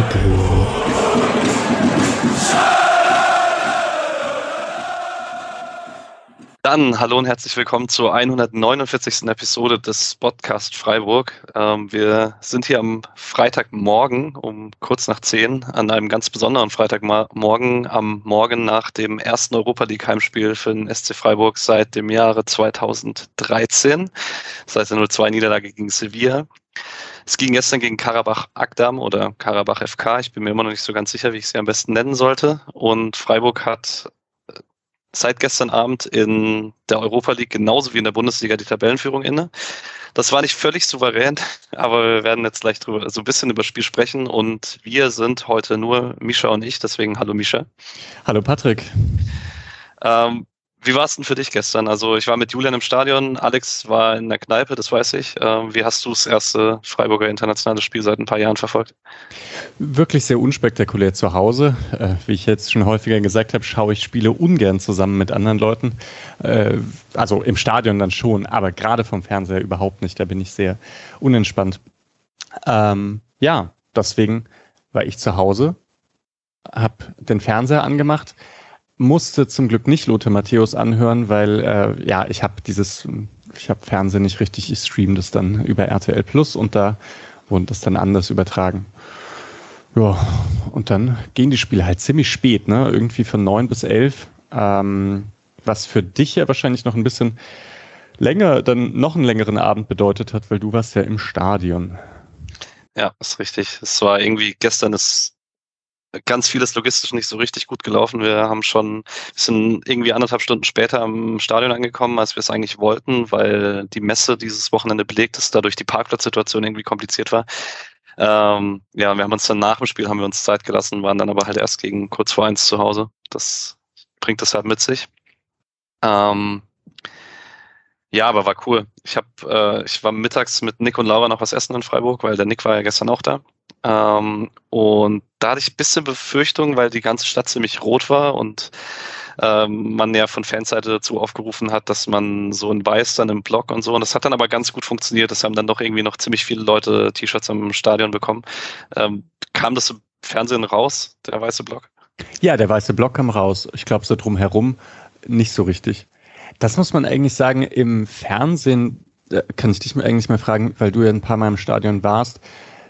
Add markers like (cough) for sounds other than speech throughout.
Freiburg. Dann hallo und herzlich willkommen zur 149. Episode des Podcast Freiburg. Ähm, wir sind hier am Freitagmorgen um kurz nach 10 an einem ganz besonderen Freitagmorgen am Morgen nach dem ersten Europa League Heimspiel für den SC Freiburg seit dem Jahre 2013. Das heißt eine 0-2 Niederlage gegen Sevilla. Es ging gestern gegen Karabach Akdam oder Karabach FK. Ich bin mir immer noch nicht so ganz sicher, wie ich sie am besten nennen sollte. Und Freiburg hat seit gestern Abend in der Europa League genauso wie in der Bundesliga die Tabellenführung inne. Das war nicht völlig souverän, (laughs) aber wir werden jetzt gleich drüber, so ein bisschen über das Spiel sprechen und wir sind heute nur Misha und ich, deswegen hallo Misha. Hallo Patrick. Ähm, wie war es denn für dich gestern? Also ich war mit Julian im Stadion, Alex war in der Kneipe, das weiß ich. Ähm, wie hast du das erste Freiburger internationale Spiel seit ein paar Jahren verfolgt? Wirklich sehr unspektakulär zu Hause. Äh, wie ich jetzt schon häufiger gesagt habe, schaue ich Spiele ungern zusammen mit anderen Leuten. Äh, also im Stadion dann schon, aber gerade vom Fernseher überhaupt nicht. Da bin ich sehr unentspannt. Ähm, ja, deswegen war ich zu Hause, habe den Fernseher angemacht musste zum Glück nicht Lothar Matthäus anhören, weil äh, ja, ich habe dieses, ich habe Fernsehen nicht richtig, ich streame das dann über RTL Plus und da wurde das dann anders übertragen. Ja, und dann gehen die Spiele halt ziemlich spät, ne? Irgendwie von neun bis elf. Ähm, was für dich ja wahrscheinlich noch ein bisschen länger, dann noch einen längeren Abend bedeutet hat, weil du warst ja im Stadion. Ja, ist richtig. Es war irgendwie gestern ist ganz vieles logistisch nicht so richtig gut gelaufen. Wir haben schon, sind irgendwie anderthalb Stunden später am Stadion angekommen, als wir es eigentlich wollten, weil die Messe dieses Wochenende belegt ist, dadurch die Parkplatzsituation irgendwie kompliziert war. Ähm, ja, wir haben uns dann nach dem Spiel haben wir uns Zeit gelassen, waren dann aber halt erst gegen kurz vor eins zu Hause. Das bringt das halt mit sich. Ähm, ja, aber war cool. Ich habe, äh, ich war mittags mit Nick und Laura noch was essen in Freiburg, weil der Nick war ja gestern auch da. Ähm, und da hatte ich ein bisschen Befürchtung, weil die ganze Stadt ziemlich rot war und ähm, man ja von Fanseite dazu aufgerufen hat, dass man so in Weiß dann im Blog und so. Und das hat dann aber ganz gut funktioniert. Das haben dann doch irgendwie noch ziemlich viele Leute T-Shirts im Stadion bekommen. Ähm, kam das im Fernsehen raus, der weiße Block? Ja, der weiße Block kam raus. Ich glaube, so drumherum nicht so richtig. Das muss man eigentlich sagen, im Fernsehen, kann ich dich eigentlich mal fragen, weil du ja ein paar Mal im Stadion warst,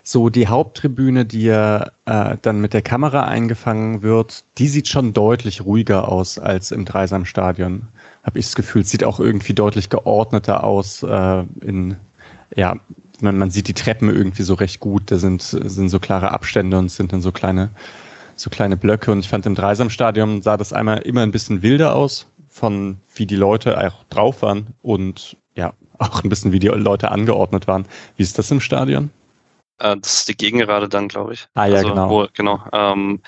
so die Haupttribüne, die ja äh, dann mit der Kamera eingefangen wird, die sieht schon deutlich ruhiger aus als im Dreisamstadion. Habe ich das Gefühl, sieht auch irgendwie deutlich geordneter aus. Äh, in ja, man, man sieht die Treppen irgendwie so recht gut. Da sind sind so klare Abstände und sind dann so kleine so kleine Blöcke. Und ich fand im Dreisamstadion sah das einmal immer ein bisschen wilder aus von wie die Leute auch drauf waren und ja auch ein bisschen wie die Leute angeordnet waren. Wie ist das im Stadion? Äh, das ist die Gegengerade dann, glaube ich. Ah ja, also, genau. Wo, genau. Ähm,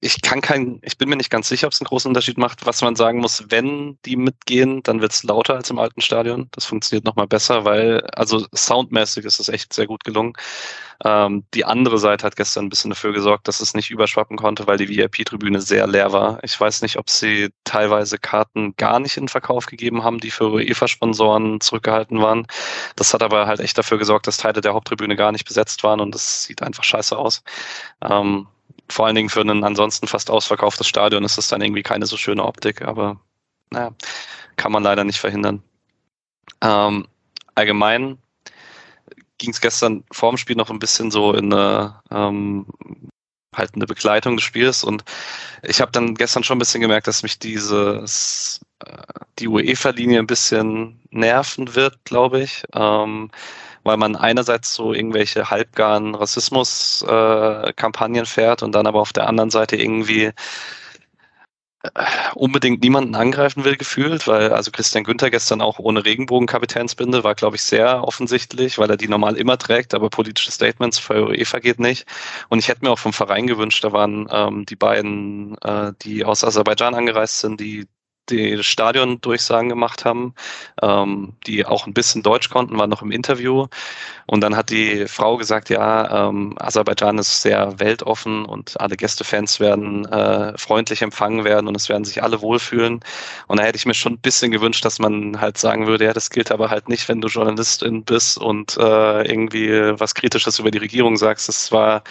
ich kann kein, ich bin mir nicht ganz sicher, ob es einen großen Unterschied macht. Was man sagen muss, wenn die mitgehen, dann wird es lauter als im alten Stadion. Das funktioniert nochmal besser, weil, also soundmäßig ist es echt sehr gut gelungen. Ähm, die andere Seite hat gestern ein bisschen dafür gesorgt, dass es nicht überschwappen konnte, weil die VIP-Tribüne sehr leer war. Ich weiß nicht, ob sie teilweise Karten gar nicht in Verkauf gegeben haben, die für UEFA-Sponsoren zurückgehalten waren. Das hat aber halt echt dafür gesorgt, dass Teile der Haupttribüne gar nicht besetzt waren und das sieht einfach scheiße aus. Ähm, vor allen Dingen für ein ansonsten fast ausverkauftes Stadion ist es dann irgendwie keine so schöne Optik, aber naja, kann man leider nicht verhindern. Ähm, allgemein ging es gestern vor dem Spiel noch ein bisschen so in eine ähm, halt Begleitung des Spiels und ich habe dann gestern schon ein bisschen gemerkt, dass mich dieses äh, die UEFA-Linie ein bisschen nerven wird, glaube ich. Ähm, weil man einerseits so irgendwelche halbgaren Rassismus-Kampagnen äh, fährt und dann aber auf der anderen Seite irgendwie äh, unbedingt niemanden angreifen will, gefühlt, weil also Christian Günther gestern auch ohne Regenbogen-Kapitänsbinde war, glaube ich, sehr offensichtlich, weil er die normal immer trägt, aber politische Statements für UEFA geht nicht. Und ich hätte mir auch vom Verein gewünscht, da waren ähm, die beiden, äh, die aus Aserbaidschan angereist sind, die die Stadion-Durchsagen gemacht haben, ähm, die auch ein bisschen Deutsch konnten, waren noch im Interview. Und dann hat die Frau gesagt, ja, ähm, Aserbaidschan ist sehr weltoffen und alle Gästefans werden äh, freundlich empfangen werden und es werden sich alle wohlfühlen. Und da hätte ich mir schon ein bisschen gewünscht, dass man halt sagen würde, ja, das gilt aber halt nicht, wenn du Journalistin bist und äh, irgendwie was Kritisches über die Regierung sagst. Das war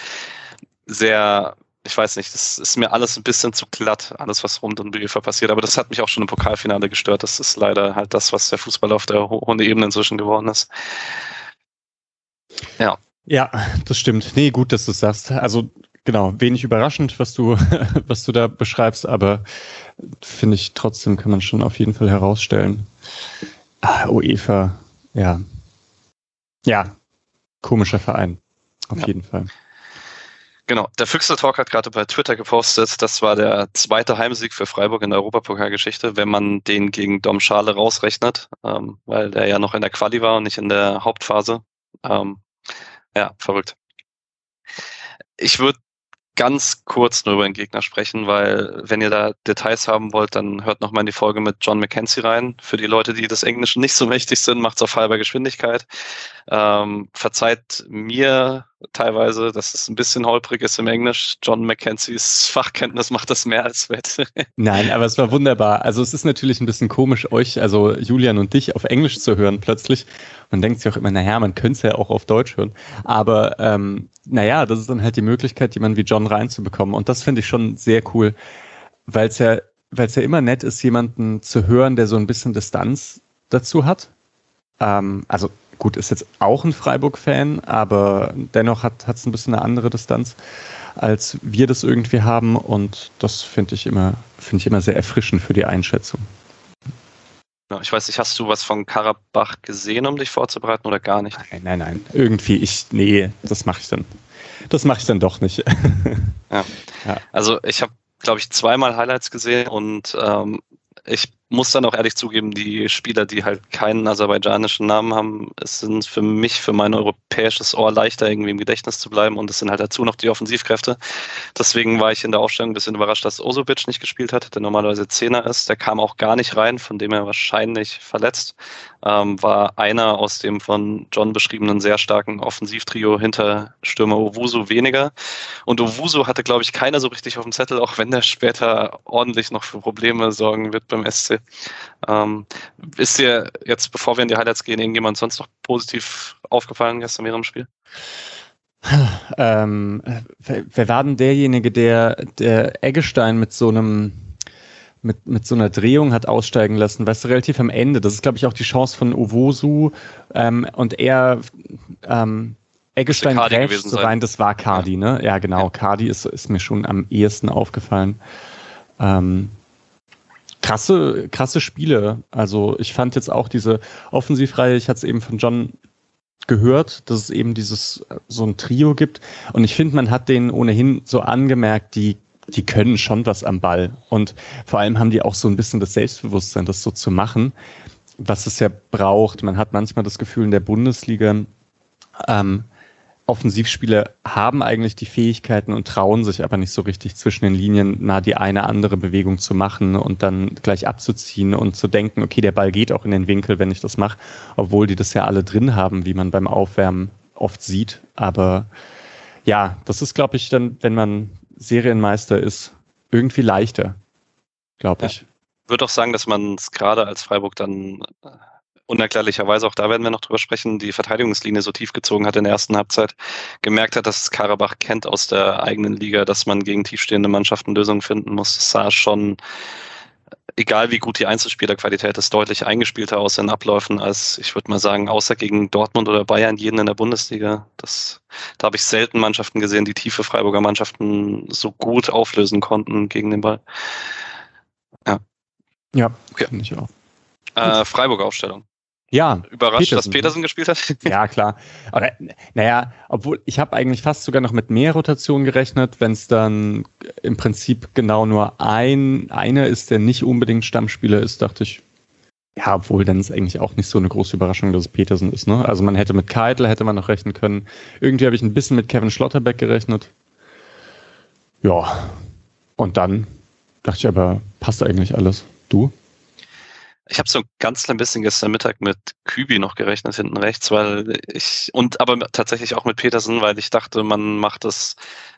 sehr ich weiß nicht, das ist mir alles ein bisschen zu glatt, alles, was rund um die UEFA passiert. Aber das hat mich auch schon im Pokalfinale gestört. Das ist leider halt das, was der Fußball auf der hohen Ebene inzwischen geworden ist. Ja. Ja, das stimmt. Nee, gut, dass du es sagst. Also genau, wenig überraschend, was du, (laughs) was du da beschreibst, aber finde ich trotzdem kann man schon auf jeden Fall herausstellen. Ah, UEFA, ja. Ja, komischer Verein. Auf ja. jeden Fall. Genau, der Füchse Talk hat gerade bei Twitter gepostet, das war der zweite Heimsieg für Freiburg in der Europapokalgeschichte, wenn man den gegen Dom Schale rausrechnet, ähm, weil der ja noch in der Quali war und nicht in der Hauptphase. Ähm, ja, verrückt. Ich würde ganz kurz nur über den Gegner sprechen, weil wenn ihr da Details haben wollt, dann hört nochmal in die Folge mit John McKenzie rein. Für die Leute, die des Englischen nicht so mächtig sind, macht's auf halber Geschwindigkeit. Ähm, verzeiht mir teilweise, dass es ein bisschen holprig ist im Englisch. John McKenzies Fachkenntnis macht das mehr als wett. (laughs) Nein, aber es war wunderbar. Also es ist natürlich ein bisschen komisch, euch, also Julian und dich, auf Englisch zu hören plötzlich. Man denkt sich auch immer, naja, man könnte es ja auch auf Deutsch hören. Aber ähm, naja, das ist dann halt die Möglichkeit, jemanden wie John reinzubekommen. Und das finde ich schon sehr cool, weil es ja, weil es ja immer nett ist, jemanden zu hören, der so ein bisschen Distanz dazu hat. Ähm, also gut, ist jetzt auch ein Freiburg-Fan, aber dennoch hat es ein bisschen eine andere Distanz, als wir das irgendwie haben. Und das finde ich immer, finde ich immer sehr erfrischend für die Einschätzung. Ich weiß nicht, hast du was von Karabach gesehen, um dich vorzubereiten oder gar nicht? Nein, nein, nein. Irgendwie, ich, nee, das mache ich dann. Das mache ich dann doch nicht. ja. (laughs) ja. Also ich habe, glaube ich, zweimal Highlights gesehen und ähm, ich muss dann auch ehrlich zugeben, die Spieler, die halt keinen aserbaidschanischen Namen haben, es sind für mich, für mein europäisches Ohr leichter irgendwie im Gedächtnis zu bleiben und es sind halt dazu noch die Offensivkräfte. Deswegen war ich in der Aufstellung ein bisschen überrascht, dass Osobic nicht gespielt hat, der normalerweise Zehner ist. Der kam auch gar nicht rein, von dem er wahrscheinlich verletzt ähm, war einer aus dem von John beschriebenen sehr starken Offensivtrio hinter Stürmer Owusu weniger. Und Owusu hatte, glaube ich, keiner so richtig auf dem Zettel, auch wenn der später ordentlich noch für Probleme sorgen wird beim SC. Ähm, ist dir jetzt, bevor wir in die Highlights gehen, irgendjemand sonst noch positiv aufgefallen gestern während dem Spiel? Ähm, wer war denn derjenige, der, der Eggestein mit so einem mit, mit so einer Drehung hat aussteigen lassen, weißt du, relativ am Ende. Das ist, glaube ich, auch die Chance von Owosu ähm, und er ähm, Eggestein grätscht so rein, das war Cardi, ja. ne? Ja, genau. Ja. Cardi ist, ist mir schon am ehesten aufgefallen. Ähm, krasse, krasse Spiele. Also ich fand jetzt auch diese Offensivreihe, ich hatte es eben von John gehört, dass es eben dieses so ein Trio gibt. Und ich finde, man hat denen ohnehin so angemerkt, die die können schon was am Ball. Und vor allem haben die auch so ein bisschen das Selbstbewusstsein, das so zu machen, was es ja braucht. Man hat manchmal das Gefühl in der Bundesliga, ähm, Offensivspieler haben eigentlich die Fähigkeiten und trauen sich aber nicht so richtig zwischen den Linien na die eine andere Bewegung zu machen und dann gleich abzuziehen und zu denken, okay, der Ball geht auch in den Winkel, wenn ich das mache, obwohl die das ja alle drin haben, wie man beim Aufwärmen oft sieht. Aber ja, das ist, glaube ich, dann, wenn man Serienmeister ist, irgendwie leichter, glaube ich. Ja. Ich würde auch sagen, dass man es gerade als Freiburg dann äh, unerklärlicherweise, auch da werden wir noch drüber sprechen, die Verteidigungslinie so tief gezogen hat in der ersten Halbzeit, gemerkt hat, dass Karabach kennt aus der eigenen Liga, dass man gegen tiefstehende Mannschaften Lösungen finden muss. Es sah schon egal wie gut die Einzelspielerqualität ist, deutlich eingespielter aus in Abläufen als, ich würde mal sagen, außer gegen Dortmund oder Bayern jeden in der Bundesliga. Das, da habe ich selten Mannschaften gesehen, die tiefe Freiburger Mannschaften so gut auflösen konnten gegen den Ball. Ja. Ja, okay. finde ich auch. Äh, Freiburger Aufstellung. Ja. Überrascht, Petersen. dass Petersen gespielt hat? (laughs) Ja, klar. Aber naja, obwohl ich habe eigentlich fast sogar noch mit mehr Rotation gerechnet, wenn es dann im Prinzip genau nur ein einer ist, der nicht unbedingt Stammspieler ist, dachte ich, ja, obwohl dann ist eigentlich auch nicht so eine große Überraschung, dass es Petersen ist. Ne? Also man hätte mit Keitel hätte man noch rechnen können. Irgendwie habe ich ein bisschen mit Kevin Schlotterbeck gerechnet. Ja. Und dann dachte ich aber, passt eigentlich alles. Du? Ich habe so ein ganz klein bisschen gestern Mittag mit Kübi noch gerechnet hinten rechts, weil ich und aber tatsächlich auch mit Petersen, weil ich dachte, man macht das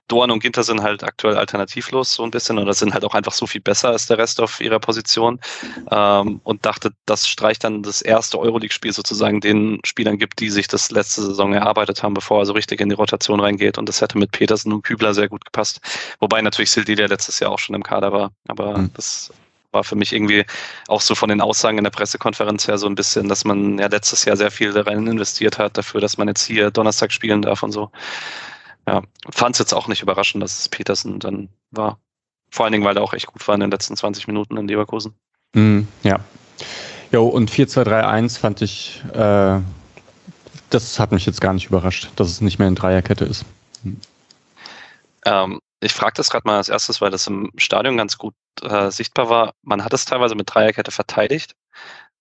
Dorn und Ginter sind halt aktuell alternativlos so ein bisschen oder sind halt auch einfach so viel besser als der Rest auf ihrer Position ähm, und dachte, das streicht dann das erste Euroleague-Spiel sozusagen den Spielern gibt, die sich das letzte Saison erarbeitet haben, bevor er so richtig in die Rotation reingeht und das hätte mit Petersen und Kübler sehr gut gepasst. Wobei natürlich Sildilia letztes Jahr auch schon im Kader war, aber mhm. das war für mich irgendwie auch so von den Aussagen in der Pressekonferenz her so ein bisschen, dass man ja letztes Jahr sehr viel rein investiert hat dafür, dass man jetzt hier Donnerstag spielen darf und so. Ja, fand es jetzt auch nicht überraschend, dass es Petersen dann war. Vor allen Dingen, weil er auch echt gut war in den letzten 20 Minuten in Leverkusen. Mm, ja. Jo, und 4-2-3-1 fand ich, äh, das hat mich jetzt gar nicht überrascht, dass es nicht mehr in Dreierkette ist. Hm. Ähm, ich frage das gerade mal als erstes, weil das im Stadion ganz gut äh, sichtbar war. Man hat es teilweise mit Dreierkette verteidigt.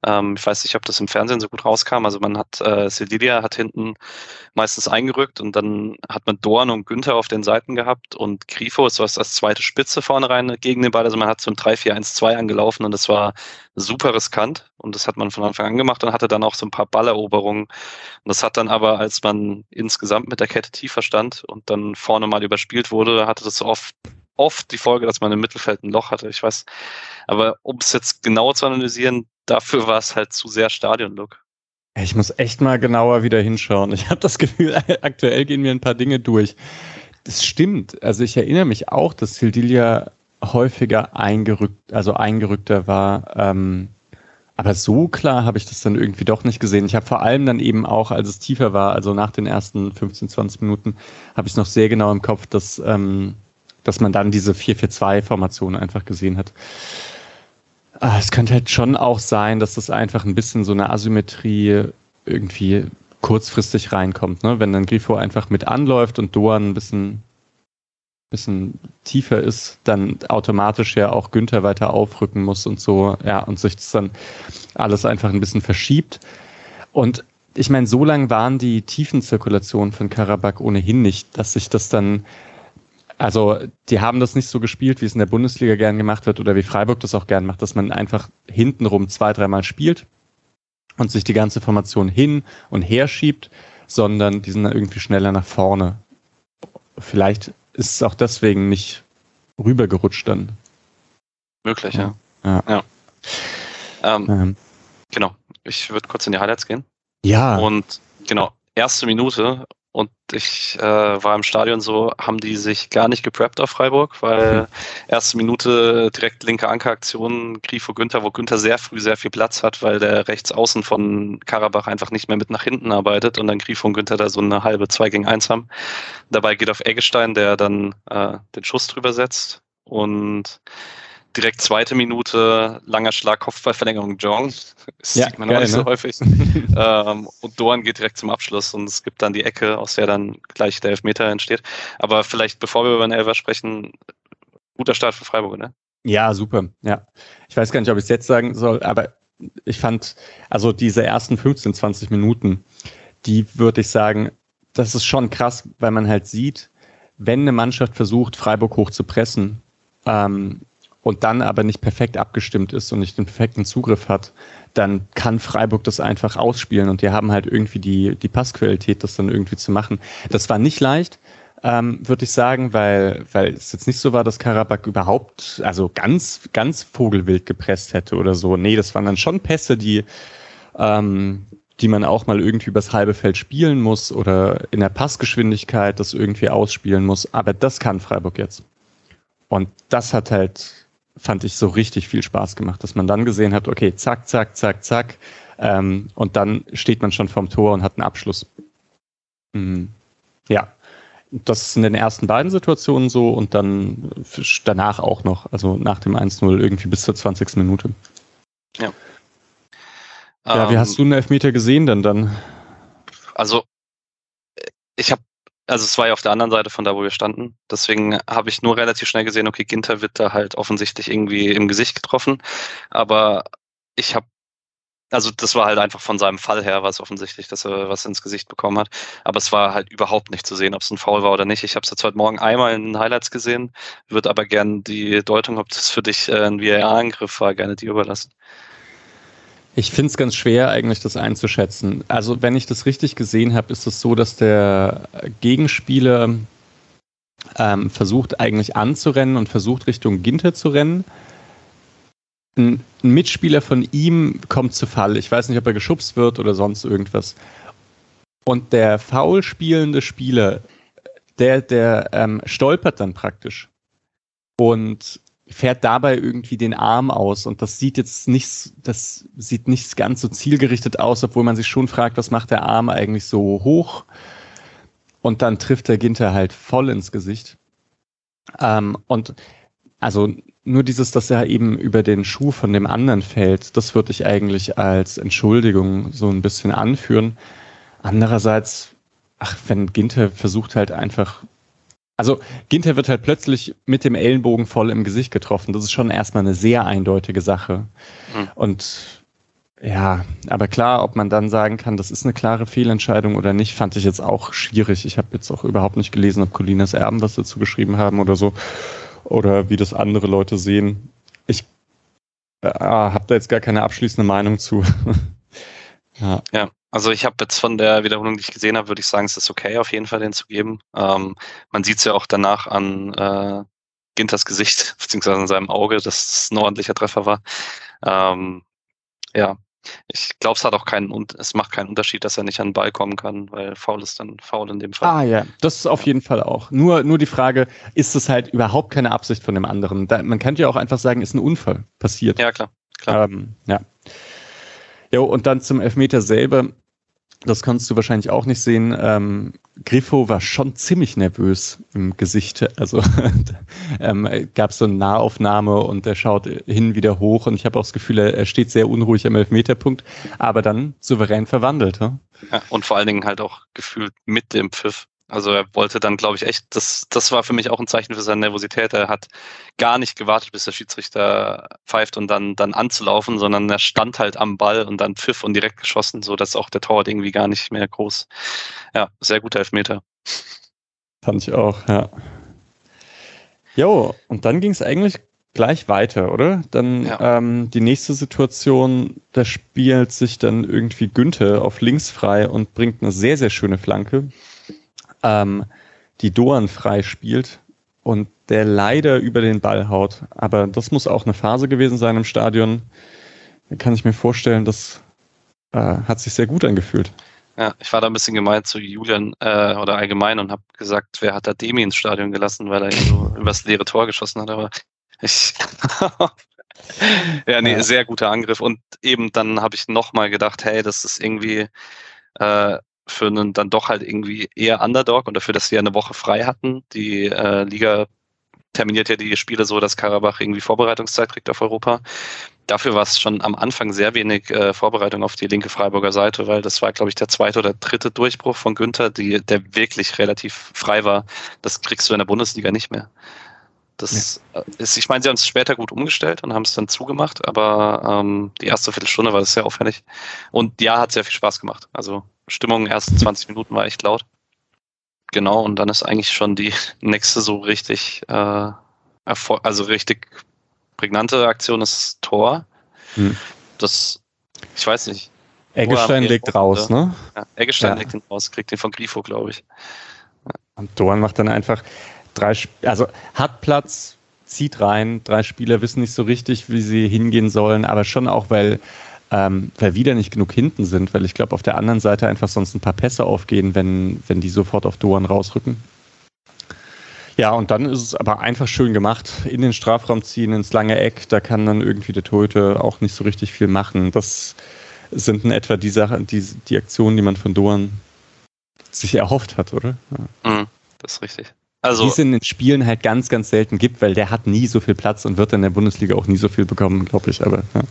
Ähm, ich weiß nicht, ob das im Fernsehen so gut rauskam. Also man hat, äh, Sedilia hat hinten meistens eingerückt und dann hat man Dorn und Günther auf den Seiten gehabt und Grifo ist was als zweite Spitze vorne rein gegen den Ball. Also man hat so ein 3-4-1-2 angelaufen und das war super riskant und das hat man von Anfang an gemacht und hatte dann auch so ein paar Balleroberungen. Und das hat dann aber, als man insgesamt mit der Kette tiefer stand und dann vorne mal überspielt wurde, hatte das oft oft die Folge, dass man im Mittelfeld ein Loch hatte. Ich weiß, aber um es jetzt genauer zu analysieren, dafür war es halt zu sehr Stadion-Look. Ich muss echt mal genauer wieder hinschauen. Ich habe das Gefühl, (laughs) aktuell gehen mir ein paar Dinge durch. Das stimmt. Also ich erinnere mich auch, dass Sildilia häufiger eingerückt, also eingerückter war. Ähm, aber so klar habe ich das dann irgendwie doch nicht gesehen. Ich habe vor allem dann eben auch, als es tiefer war, also nach den ersten 15, 20 Minuten, habe ich es noch sehr genau im Kopf, dass, ähm, dass man dann diese 4-4-2-Formation einfach gesehen hat. Ah, es könnte halt schon auch sein, dass das einfach ein bisschen so eine Asymmetrie irgendwie kurzfristig reinkommt, ne? Wenn dann Grifo einfach mit anläuft und Doan ein bisschen, bisschen tiefer ist, dann automatisch ja auch Günther weiter aufrücken muss und so, ja, und sich das dann alles einfach ein bisschen verschiebt. Und ich meine, so lang waren die Tiefenzirkulationen von Karabakh ohnehin nicht, dass sich das dann also die haben das nicht so gespielt, wie es in der Bundesliga gern gemacht wird oder wie Freiburg das auch gern macht, dass man einfach hintenrum zwei, dreimal spielt und sich die ganze Formation hin und her schiebt, sondern die sind dann irgendwie schneller nach vorne. Vielleicht ist es auch deswegen nicht rübergerutscht dann. Möglich, ja. Ja. ja. Ähm, ähm. Genau. Ich würde kurz in die Highlights gehen. Ja. Und genau, erste Minute und ich äh, war im Stadion so, haben die sich gar nicht gepreppt auf Freiburg, weil mhm. erste Minute direkt linke Ankeraktion, Grifo Günther, wo Günther sehr früh sehr viel Platz hat, weil der rechts außen von Karabach einfach nicht mehr mit nach hinten arbeitet und dann Grifo und Günther da so eine halbe 2 gegen 1 haben. Dabei geht auf Eggestein, der dann äh, den Schuss drüber setzt und direkt zweite Minute, langer Schlag, Kopfballverlängerung Jong. (laughs) Das ja, sieht man geil, auch nicht ne? so häufig. (laughs) ähm, und Dorn geht direkt zum Abschluss und es gibt dann die Ecke, aus der dann gleich der Elfmeter entsteht. Aber vielleicht, bevor wir über den Elfer sprechen, guter Start für Freiburg, ne? Ja, super. Ja. Ich weiß gar nicht, ob ich es jetzt sagen soll, aber ich fand, also diese ersten 15, 20 Minuten, die würde ich sagen, das ist schon krass, weil man halt sieht, wenn eine Mannschaft versucht, Freiburg hoch zu pressen, ähm, und dann aber nicht perfekt abgestimmt ist und nicht den perfekten Zugriff hat, dann kann Freiburg das einfach ausspielen und die haben halt irgendwie die, die Passqualität, das dann irgendwie zu machen. Das war nicht leicht, ähm, würde ich sagen, weil, weil es jetzt nicht so war, dass Karabakh überhaupt, also ganz, ganz vogelwild gepresst hätte oder so. Nee, das waren dann schon Pässe, die, ähm, die man auch mal irgendwie übers halbe Feld spielen muss oder in der Passgeschwindigkeit das irgendwie ausspielen muss. Aber das kann Freiburg jetzt. Und das hat halt fand ich so richtig viel Spaß gemacht, dass man dann gesehen hat, okay, zack, zack, zack, zack, ähm, und dann steht man schon vorm Tor und hat einen Abschluss. Mhm. Ja, das ist in den ersten beiden Situationen so und dann danach auch noch, also nach dem 1-0 irgendwie bis zur 20. Minute. Ja. Ja, wie ähm, hast du einen Elfmeter gesehen denn dann? Also, ich habe also es war ja auf der anderen Seite von da, wo wir standen. Deswegen habe ich nur relativ schnell gesehen, okay, Ginter wird da halt offensichtlich irgendwie im Gesicht getroffen. Aber ich habe, also das war halt einfach von seinem Fall her, was offensichtlich, dass er was ins Gesicht bekommen hat. Aber es war halt überhaupt nicht zu sehen, ob es ein Foul war oder nicht. Ich habe es jetzt heute Morgen einmal in den Highlights gesehen, würde aber gerne die Deutung, ob das für dich äh, ein VAR-Angriff war, gerne dir überlassen. Ich finde es ganz schwer, eigentlich das einzuschätzen. Also, wenn ich das richtig gesehen habe, ist es so, dass der Gegenspieler ähm, versucht eigentlich anzurennen und versucht Richtung Ginter zu rennen. Ein, ein, Mitspieler von ihm kommt zu Fall. Ich weiß nicht, ob er geschubst wird oder sonst irgendwas. Und der faul spielende Spieler, der, der ähm, stolpert dann praktisch und fährt dabei irgendwie den Arm aus. Und das sieht jetzt nicht, das sieht nicht ganz so zielgerichtet aus, obwohl man sich schon fragt, was macht der Arm eigentlich so hoch? Und dann trifft der Ginter halt voll ins Gesicht. Ähm, und also nur dieses, dass er eben über den Schuh von dem anderen fällt, das würde ich eigentlich als Entschuldigung so ein bisschen anführen. Andererseits, ach, wenn Ginter versucht halt einfach, also Ginter wird halt plötzlich mit dem Ellenbogen voll im Gesicht getroffen. Das ist schon erstmal eine sehr eindeutige Sache. Mhm. Und ja, aber klar, ob man dann sagen kann, das ist eine klare Fehlentscheidung oder nicht, fand ich jetzt auch schwierig. Ich habe jetzt auch überhaupt nicht gelesen, ob Colinas Erben was dazu geschrieben haben oder so. Oder wie das andere Leute sehen. Ich äh, habe da jetzt gar keine abschließende Meinung zu. (laughs) ja. ja. Also ich habe jetzt von der Wiederholung, die ich gesehen habe, würde ich sagen, es ist okay, auf jeden Fall den zu geben. Ähm, man sieht es ja auch danach an äh, Ginters Gesicht, (laughs) beziehungsweise an seinem Auge, dass es ein ordentlicher Treffer war. Ähm, ja, ich glaube, es hat auch keinen, es macht keinen Unterschied, dass er nicht an den Ball kommen kann, weil faul ist dann faul in dem Fall. Ah ja, das ist auf jeden Fall auch. Nur, nur die Frage, ist es halt überhaupt keine Absicht von dem anderen? Da, man könnte ja auch einfach sagen, ist ein Unfall passiert. Ja, klar. klar. Ähm, ja. Jo, und dann zum Elfmeter selber das kannst du wahrscheinlich auch nicht sehen. Ähm, Griffo war schon ziemlich nervös im Gesicht. Also (laughs) ähm, gab es so eine Nahaufnahme und er schaut hin wieder hoch und ich habe auch das Gefühl, er, steht sehr unruhig am Elfmeterpunkt, aber dann souverän verwandelt. Ja, und vor allen Dingen halt auch gefühlt mit dem Pfiff. Also er wollte dann, glaube ich, echt, das, das war für mich auch ein Zeichen für seine Nervosität. Er hat gar nicht gewartet, bis der Schiedsrichter pfeift und dann, dann anzulaufen, sondern er stand halt am Ball und dann pfiff und direkt geschossen, so dass auch der Torwart irgendwie gar nicht mehr groß. Ja, sehr guter Elfmeter. Fand ich auch, ja. Jo, und dann ging es eigentlich gleich weiter, oder? Dann ja. ähm, die nächste Situation, da spielt sich dann irgendwie Günther auf links frei und bringt eine sehr, sehr schöne Flanke ähm, die Doan frei spielt und der leider über den Ball haut. Aber das muss auch eine Phase gewesen sein im Stadion. Da kann ich mir vorstellen, das äh, hat sich sehr gut angefühlt. Ja, ich war da ein bisschen gemeint zu Julian äh, oder allgemein und habe gesagt, wer hat da Demi ins Stadion gelassen, weil er ihn so (laughs) übers leere Tor geschossen hat. Aber ich. (laughs) ja, nee, ja. sehr guter Angriff. Und eben dann habe ich nochmal gedacht, hey, das ist irgendwie äh, für einen dann doch halt irgendwie eher Underdog und dafür, dass wir eine Woche frei hatten. Die äh, Liga terminiert ja die Spiele so, dass Karabach irgendwie Vorbereitungszeit kriegt auf Europa. Dafür war es schon am Anfang sehr wenig äh, Vorbereitung auf die linke Freiburger Seite, weil das war, glaube ich, der zweite oder dritte Durchbruch von Günther, die, der wirklich relativ frei war. Das kriegst du in der Bundesliga nicht mehr. Das ja. ist, ich meine, sie haben es später gut umgestellt und haben es dann zugemacht, aber ähm, die erste Viertelstunde war das sehr auffällig. Und ja, hat sehr viel Spaß gemacht. Also Stimmung, ersten 20 Minuten war echt laut. Genau, und dann ist eigentlich schon die (laughs) nächste so richtig, äh, also richtig prägnante Aktion ist Tor. Hm. Das, ich weiß nicht. Eggestein legt raus, ne? Ja, Eggestein ja. legt ihn raus, kriegt den von Grifo, glaube ich. Ja. Und Dorn macht dann einfach drei, also hat Platz, zieht rein, drei Spieler wissen nicht so richtig, wie sie hingehen sollen, aber schon auch, weil ähm, weil wieder nicht genug hinten sind, weil ich glaube, auf der anderen Seite einfach sonst ein paar Pässe aufgehen, wenn, wenn die sofort auf Doan rausrücken. Ja, und dann ist es aber einfach schön gemacht. In den Strafraum ziehen, ins lange Eck, da kann dann irgendwie der Torhüter auch nicht so richtig viel machen. Das sind in etwa die Sachen, die, die Aktionen, die man von Doan sich erhofft hat, oder? Ja. Mhm, das ist richtig. Also, die es in den Spielen halt ganz, ganz selten gibt, weil der hat nie so viel Platz und wird in der Bundesliga auch nie so viel bekommen, glaube ich. Aber ja.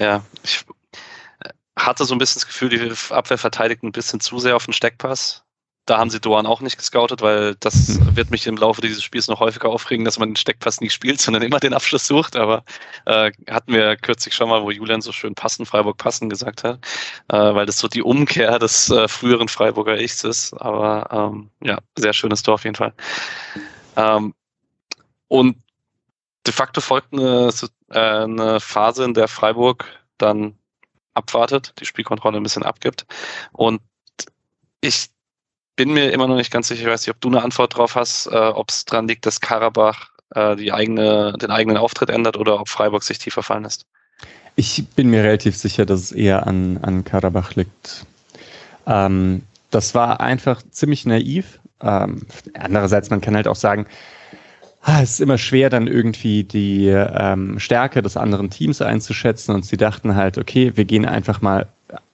Ja, ich äh, hatte so ein bisschen das Gefühl, die Abwehr verteidigt ein bisschen zu sehr auf den Steckpass. Da haben sie Doan auch nicht gescoutet, weil das hm. wird mich im Laufe dieses Spiels noch häufiger aufregen, dass man den Steckpass nicht spielt, (laughs) sondern immer den Abschluss sucht. Aber äh, hatten wir kürzlich schon mal, wo Julian so schön passen, Freiburg passen gesagt hat, äh, weil das so die Umkehr des äh, früheren Freiburger Ichs ist. Aber ähm, ja, sehr schönes Tor auf jeden Fall. Ähm, und de facto folgt eine, äh, eine Phase, in der Freiburg dann abwartet, die Spielkontrolle ein bisschen abgibt. Und ich bin mir immer noch nicht ganz sicher, ich weiß nicht, ob du eine Antwort drauf hast, äh, ob es dran liegt, dass Karabach äh, die eigene, den eigenen Auftritt ändert oder ob Freiburg sich tiefer fallen lässt. Ich bin mir relativ sicher, dass es eher an, an Karabach liegt. Ähm, das war einfach ziemlich naiv. Ähm, andererseits, man kann halt auch sagen, es ist immer schwer, dann irgendwie die ähm, Stärke des anderen Teams einzuschätzen. Und sie dachten halt, okay, wir gehen einfach mal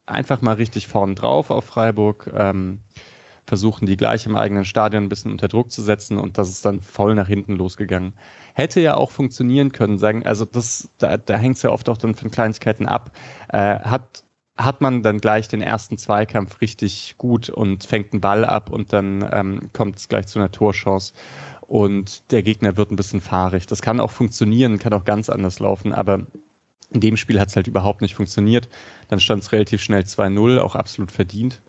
einfach mal richtig vorn drauf auf Freiburg. Ähm, versuchen, die gleich im eigenen Stadion ein bisschen unter Druck zu setzen und das ist dann voll nach hinten losgegangen. Hätte ja auch funktionieren können, sagen, also das, da, da hängt es ja oft auch dann von Kleinigkeiten ab. Äh, hat hat man dann gleich den ersten Zweikampf richtig gut und fängt einen Ball ab und dann ähm, kommt es gleich zu einer Torchance und der Gegner wird ein bisschen fahrig. Das kann auch funktionieren, kann auch ganz anders laufen, aber in dem Spiel hat es halt überhaupt nicht funktioniert. Dann stand es relativ schnell 2-0, auch absolut verdient.